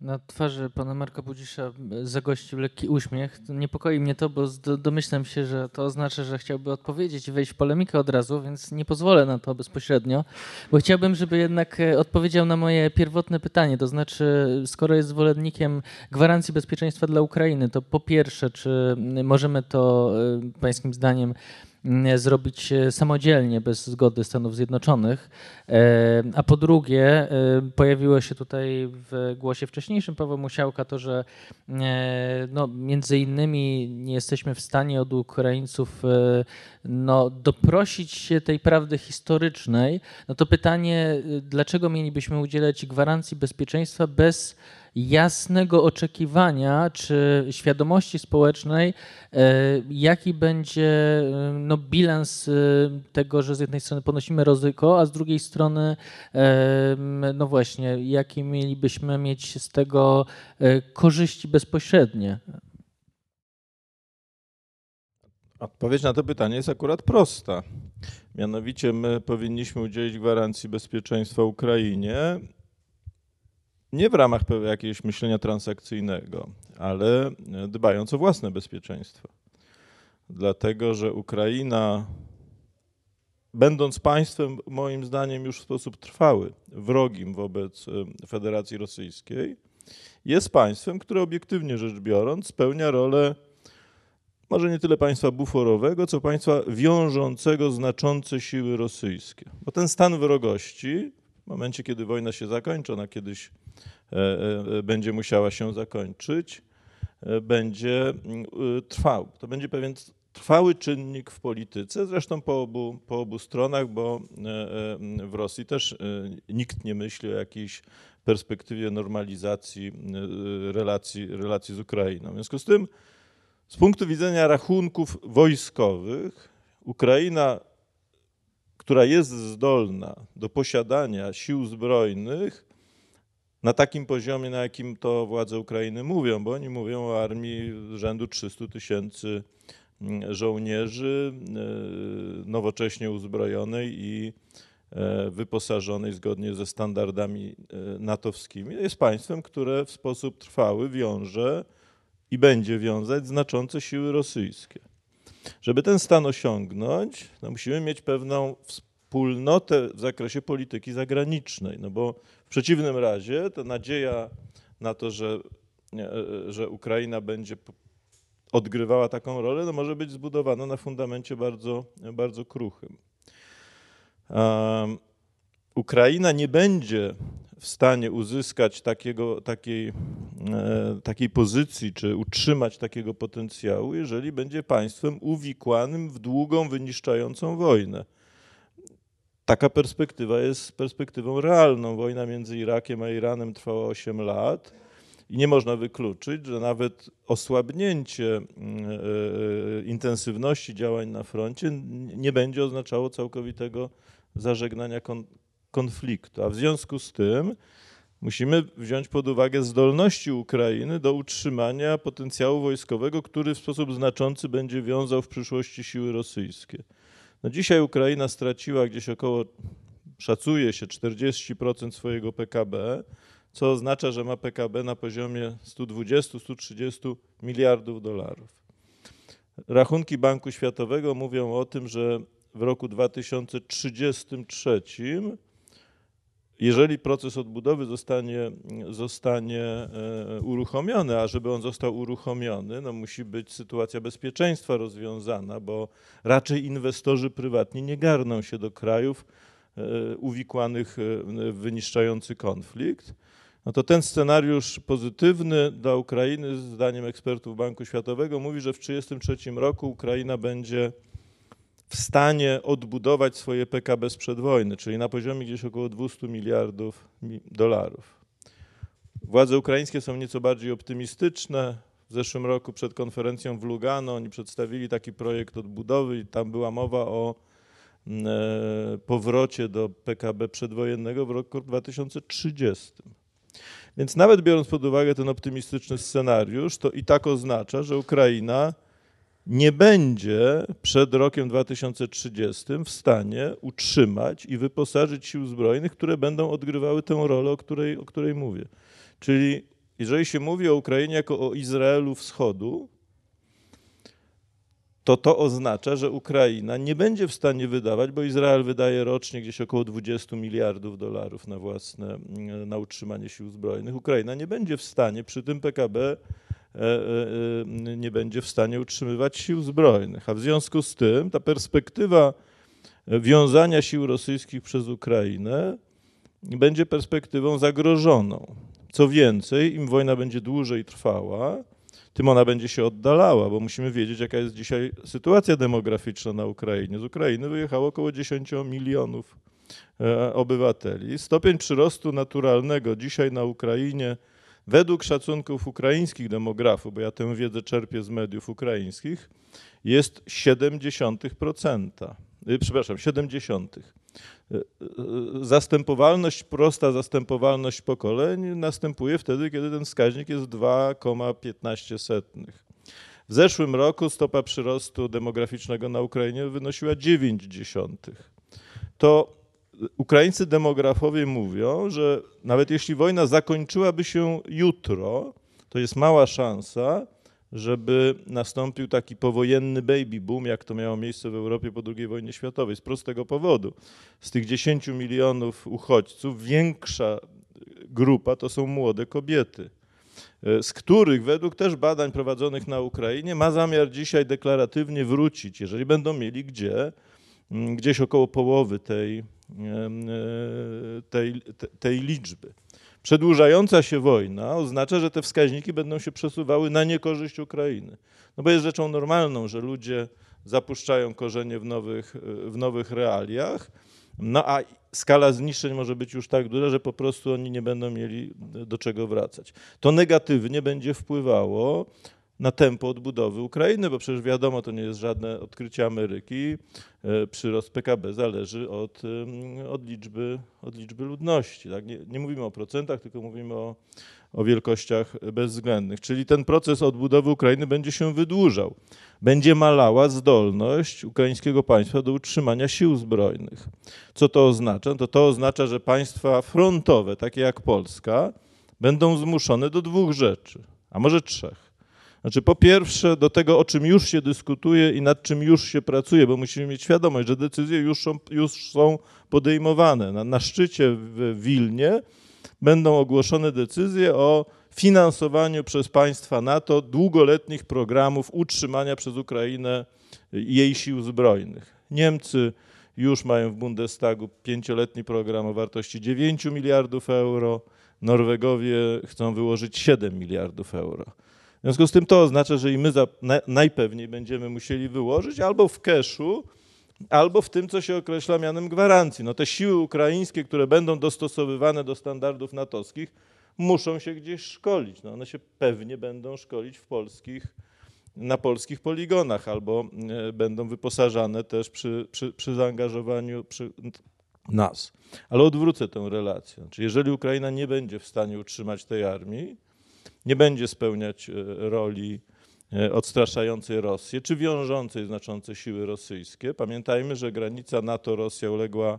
Na twarzy pana Marka Budzisza zagościł lekki uśmiech. Niepokoi mnie to, bo domyślam się, że to oznacza, że chciałby odpowiedzieć i wejść w polemikę od razu, więc nie pozwolę na to bezpośrednio, bo chciałbym, żeby jednak e, odpowiedział na moje pierwotne pytanie, to znaczy, skoro jest zwolennikiem gwarancji bezpieczeństwa dla Ukrainy, to po pierwsze, czy możemy to e, pańskim zdaniem zrobić samodzielnie, bez zgody Stanów Zjednoczonych. E, a po drugie, e, pojawiło się tutaj w głosie wcześniejszym Paweł Musiałka to, że e, no, między innymi nie jesteśmy w stanie od Ukraińców no, doprosić się tej prawdy historycznej. No to pytanie, dlaczego mielibyśmy udzielać gwarancji bezpieczeństwa bez jasnego oczekiwania czy świadomości społecznej, e, jaki będzie e, no, bilans e, tego, że z jednej strony ponosimy ryzyko, a z drugiej strony, no właśnie, jakie mielibyśmy mieć z tego korzyści bezpośrednie. Odpowiedź na to pytanie jest akurat prosta. Mianowicie my powinniśmy udzielić gwarancji bezpieczeństwa Ukrainie nie w ramach jakiegoś myślenia transakcyjnego, ale dbając o własne bezpieczeństwo. Dlatego, że Ukraina, będąc państwem, moim zdaniem, już w sposób trwały wrogim wobec e, Federacji Rosyjskiej, jest państwem, które obiektywnie rzecz biorąc spełnia rolę może nie tyle państwa buforowego, co państwa wiążącego znaczące siły rosyjskie. Bo ten stan wrogości momencie, kiedy wojna się zakończy, ona kiedyś e, e, będzie musiała się zakończyć, e, będzie trwał. To będzie pewien trwały czynnik w polityce, zresztą po obu, po obu stronach, bo w Rosji też nikt nie myśli o jakiejś perspektywie normalizacji relacji, relacji z Ukrainą. W związku z tym, z punktu widzenia rachunków wojskowych, Ukraina która jest zdolna do posiadania sił zbrojnych na takim poziomie, na jakim to władze Ukrainy mówią, bo oni mówią o armii rzędu 300 tysięcy mm, żołnierzy e, nowocześnie uzbrojonej i e, wyposażonej zgodnie ze standardami e, natowskimi. Jest państwem, które w sposób trwały wiąże i będzie wiązać znaczące siły rosyjskie. Żeby ten stan osiągnąć, no musimy mieć pewną wspólnotę w zakresie polityki zagranicznej, no bo w przeciwnym razie ta nadzieja na to, że, że Ukraina będzie odgrywała taką rolę, no może być zbudowana na fundamencie bardzo, bardzo kruchym. Um, Ukraina nie będzie w stanie uzyskać takiego, takiej, takiej pozycji, czy utrzymać takiego potencjału, jeżeli będzie państwem uwikłanym w długą, wyniszczającą wojnę. Taka perspektywa jest perspektywą realną. Wojna między Irakiem a Iranem trwała 8 lat i nie można wykluczyć, że nawet osłabnięcie e, e, intensywności działań na froncie nie będzie oznaczało całkowitego zażegnania konfliktu. A w związku z tym musimy wziąć pod uwagę zdolności Ukrainy do utrzymania potencjału wojskowego, który w sposób znaczący będzie wiązał w przyszłości siły rosyjskie. No dzisiaj Ukraina straciła gdzieś około, szacuje się, 40% swojego PKB, co oznacza, że ma PKB na poziomie 120-130 miliardów dolarów. Rachunki Banku Światowego mówią o tym, że w roku 2033 jeżeli proces odbudowy zostanie, zostanie e, uruchomiony, a żeby on został uruchomiony, no musi być sytuacja bezpieczeństwa rozwiązana, bo raczej inwestorzy prywatni nie garną się do krajów, uwikłanych w wyniszczający konflikt, no to ten scenariusz pozytywny dla Ukrainy, zdaniem ekspertów Banku Światowego, mówi, że w 1933 roku Ukraina będzie w stanie odbudować swoje PKB sprzed wojny, czyli na poziomie gdzieś około 200 miliardów dolarów. Władze ukraińskie są nieco bardziej optymistyczne. W zeszłym roku przed konferencją w Lugano oni przedstawili taki projekt odbudowy i tam była mowa o mm, e, powrocie do PKB przedwojennego w roku 2030. Więc nawet biorąc pod uwagę ten optymistyczny scenariusz, to i tak oznacza, że Ukraina nie będzie przed rokiem 2030 w stanie utrzymać i wyposażyć sił zbrojnych, które będą odgrywały tę rolę, o której, o której mówię. Czyli jeżeli się mówi o Ukrainie jako o Izraelu Wschodu, to to oznacza, że Ukraina nie będzie w stanie wydawać, bo Izrael wydaje rocznie gdzieś około 20 miliardów dolarów na własne, na utrzymanie sił zbrojnych. Ukraina nie będzie w stanie przy tym PKB nie będzie w stanie utrzymywać sił zbrojnych. A w związku z tym ta perspektywa wiązania sił rosyjskich przez Ukrainę będzie perspektywą zagrożoną. Co więcej, im wojna będzie dłużej trwała, tym ona będzie się oddalała, bo musimy wiedzieć, jaka jest dzisiaj sytuacja demograficzna na Ukrainie. Z Ukrainy wyjechało około 10 milionów e, obywateli. Stopień przyrostu naturalnego dzisiaj na Ukrainie, według szacunków ukraińskich demografów, bo ja tę wiedzę czerpię z mediów ukraińskich, jest 0,7%. E, przepraszam, 70. E, e, zastępowalność, prosta zastępowalność pokoleń następuje wtedy, kiedy ten wskaźnik jest 2,15. W zeszłym roku stopa przyrostu demograficznego na Ukrainie wynosiła 0,9. To ukraińscy demografowie mówią, że nawet jeśli wojna zakończyłaby się jutro, to jest mała szansa, żeby nastąpił taki powojenny baby boom, jak to miało miejsce w Europie po II wojnie światowej. Z prostego powodu. Z tych 10 milionów uchodźców większa grupa to są młode kobiety, e, z których według też badań prowadzonych na Ukrainie ma zamiar dzisiaj deklaratywnie wrócić, jeżeli będą mieli gdzie, gdzieś około połowy tej, tej, tej liczby. Przedłużająca się wojna oznacza, że te wskaźniki będą się przesuwały na niekorzyść Ukrainy. No bo jest rzeczą normalną, że ludzie zapuszczają korzenie w nowych, w nowych realiach, no a skala zniszczeń może być już tak duża, że po prostu oni nie będą mieli do czego wracać. To negatywnie będzie wpływało na tempo odbudowy Ukrainy, bo przecież wiadomo, to nie jest żadne odkrycie Ameryki. E, przyrost PKB zależy od, od, liczby, od liczby ludności. Tak? Nie, nie mówimy o procentach, tylko mówimy o, o wielkościach bezwzględnych. Czyli ten proces odbudowy Ukrainy będzie się wydłużał. Będzie malała zdolność ukraińskiego państwa do utrzymania sił zbrojnych. Co to oznacza? To to oznacza, że państwa frontowe, takie jak Polska, będą zmuszone do dwóch rzeczy, a może trzech znaczy, po pierwsze, do tego, o czym już się dyskutuje i nad czym już się pracuje, bo musimy mieć świadomość, że decyzje już są, już są podejmowane. Na, na szczycie w Wilnie będą ogłoszone decyzje o finansowaniu przez państwa NATO długoletnich programów utrzymania przez Ukrainę jej sił zbrojnych. Niemcy już mają w Bundestagu pięcioletni program o wartości 9 miliardów euro, Norwegowie chcą wyłożyć 7 miliardów euro. W związku z tym to oznacza, że i my za, na, najpewniej będziemy musieli wyłożyć albo w keszu, albo w tym, co się określa mianem gwarancji. No te siły ukraińskie, które będą dostosowywane do standardów natowskich, muszą się gdzieś szkolić. No one się pewnie będą szkolić w polskich, na polskich poligonach albo e, będą wyposażane też przy, przy, przy zaangażowaniu przy nas. Ale odwrócę tę relację. Znaczy, jeżeli Ukraina nie będzie w stanie utrzymać tej armii, nie będzie spełniać e, roli e, odstraszającej Rosję, czy wiążącej znaczące siły rosyjskie. Pamiętajmy, że granica NATO-Rosja uległa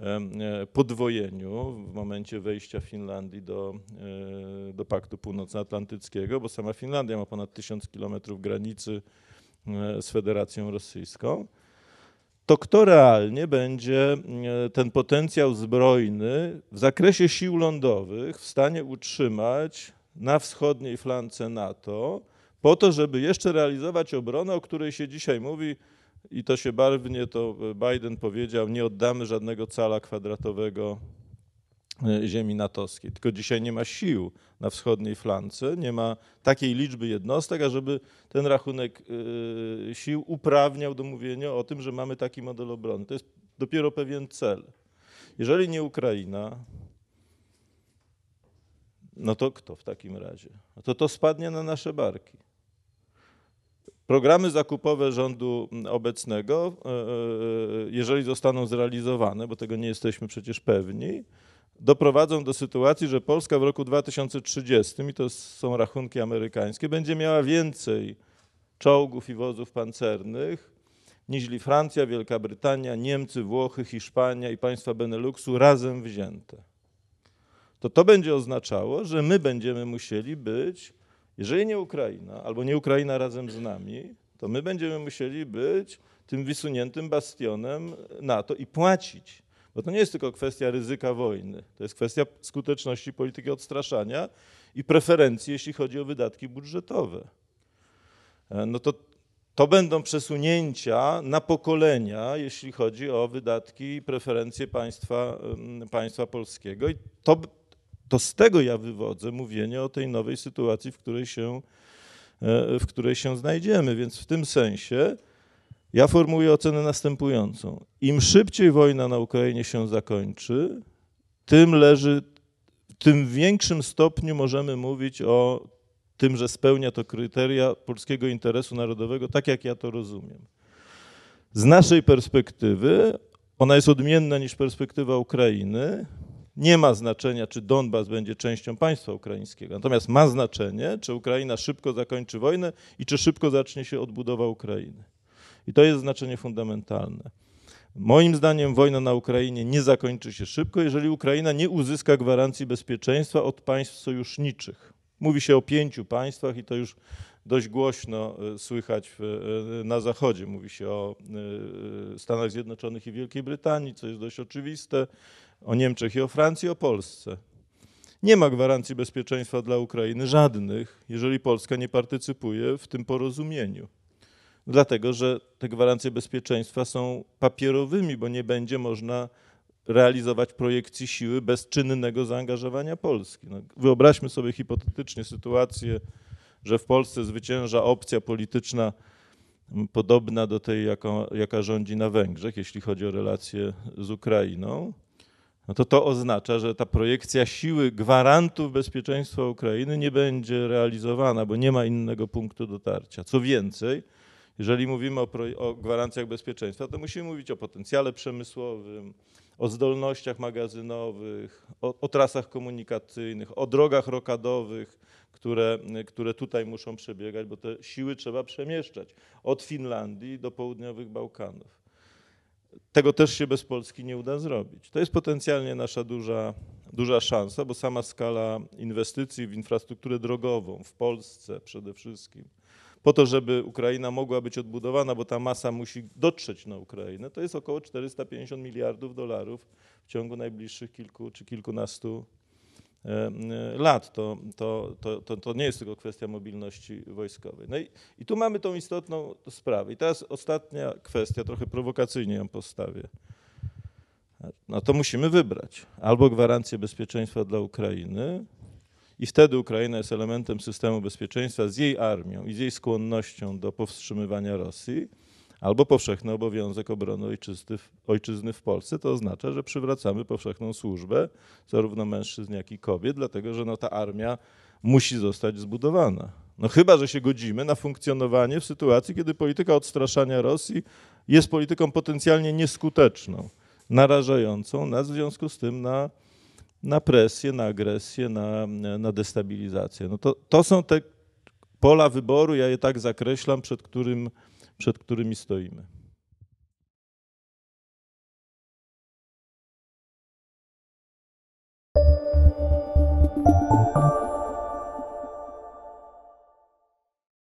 e, podwojeniu w momencie wejścia Finlandii do, do Paktu Północnoatlantyckiego, bo sama Finlandia ma ponad tysiąc kilometrów granicy z Federacją Rosyjską. To kto realnie będzie ten potencjał zbrojny w zakresie sił lądowych w stanie utrzymać na wschodniej flance NATO, po to, żeby jeszcze realizować obronę, o której się dzisiaj mówi, i to się barwnie, to Biden powiedział, nie oddamy żadnego cala kwadratowego e, ziemi natowskiej. Tylko dzisiaj nie ma sił na wschodniej flance, nie ma takiej liczby jednostek, ażeby ten rachunek e, sił uprawniał do mówienia o tym, że mamy taki model obrony. To jest dopiero pewien cel. Jeżeli nie Ukraina, no to kto w takim razie? No to to spadnie na nasze barki. Programy zakupowe rządu obecnego, e, e, jeżeli zostaną zrealizowane, bo tego nie jesteśmy przecież pewni, doprowadzą do sytuacji, że Polska w roku 2030, i to są rachunki amerykańskie, będzie miała więcej czołgów i wozów pancernych niż Francja, Wielka Brytania, Niemcy, Włochy, Hiszpania i państwa Beneluxu razem wzięte. To to będzie oznaczało, że my będziemy musieli być jeżeli nie Ukraina, albo nie Ukraina razem z nami, to my będziemy musieli być tym wysuniętym bastionem NATO i płacić. Bo to nie jest tylko kwestia ryzyka wojny, to jest kwestia skuteczności polityki odstraszania i preferencji, jeśli chodzi o wydatki budżetowe. E, no to, to będą przesunięcia na pokolenia, jeśli chodzi o wydatki i preferencje państwa, państwa polskiego. I to, to z tego ja wywodzę mówienie o tej nowej sytuacji, w której się, e, w której się znajdziemy. Więc w tym sensie ja formułuję ocenę następującą. Im szybciej wojna na Ukrainie się zakończy, tym leży, tym w większym stopniu możemy mówić o tym, że spełnia to kryteria polskiego interesu narodowego, tak jak ja to rozumiem. Z naszej perspektywy ona jest odmienna niż perspektywa Ukrainy, nie ma znaczenia, czy Donbas będzie częścią państwa ukraińskiego. Natomiast ma znaczenie, czy Ukraina szybko zakończy wojnę i czy szybko zacznie się odbudowa Ukrainy. I to jest znaczenie fundamentalne. Moim zdaniem wojna na Ukrainie nie zakończy się szybko, jeżeli Ukraina nie uzyska gwarancji bezpieczeństwa od państw sojuszniczych. Mówi się o pięciu państwach i to już dość głośno e, słychać w, e, na Zachodzie. Mówi się o e, Stanach Zjednoczonych i Wielkiej Brytanii, co jest dość oczywiste o Niemczech i o Francji, o Polsce. Nie ma gwarancji bezpieczeństwa dla Ukrainy, żadnych, jeżeli Polska nie partycypuje w tym porozumieniu. Dlatego, że te gwarancje bezpieczeństwa są papierowymi, bo nie będzie można realizować projekcji siły bez czynnego zaangażowania Polski. No, wyobraźmy sobie hipotetycznie sytuację, że w Polsce zwycięża opcja polityczna podobna do tej, jaka, jaka rządzi na Węgrzech, jeśli chodzi o relacje z Ukrainą no to to oznacza, że ta projekcja siły gwarantów bezpieczeństwa Ukrainy nie będzie realizowana, bo nie ma innego punktu dotarcia. Co więcej, jeżeli mówimy o, o gwarancjach bezpieczeństwa, to musimy mówić o potencjale przemysłowym, o zdolnościach magazynowych, o, o trasach komunikacyjnych, o drogach rokadowych, które, które tutaj muszą przebiegać, bo te siły trzeba przemieszczać od Finlandii do południowych Bałkanów. Tego też się bez Polski nie uda zrobić. To jest potencjalnie nasza duża, duża szansa, bo sama skala inwestycji w infrastrukturę drogową w Polsce przede wszystkim, po to, żeby Ukraina mogła być odbudowana, bo ta masa musi dotrzeć na Ukrainę, to jest około 450 miliardów dolarów w ciągu najbliższych kilku czy kilkunastu lat. To, to, to, to, nie jest tylko kwestia mobilności wojskowej. No i, i tu mamy tą istotną sprawę. I teraz ostatnia kwestia, trochę prowokacyjnie ją postawię. No to musimy wybrać albo gwarancję bezpieczeństwa dla Ukrainy, i wtedy Ukraina jest elementem systemu bezpieczeństwa z jej armią i z jej skłonnością do powstrzymywania Rosji, albo powszechny obowiązek obrony ojczyzny, ojczyzny w Polsce, to oznacza, że przywracamy powszechną służbę zarówno mężczyzn, jak i kobiet, dlatego że no, ta armia musi zostać zbudowana. No chyba, że się godzimy na funkcjonowanie w sytuacji, kiedy polityka odstraszania Rosji jest polityką potencjalnie nieskuteczną, narażającą nas w związku z tym na, na presję, na agresję, na, na destabilizację. No to, to są te pola wyboru, ja je tak zakreślam, przed którym przed którymi stoimy.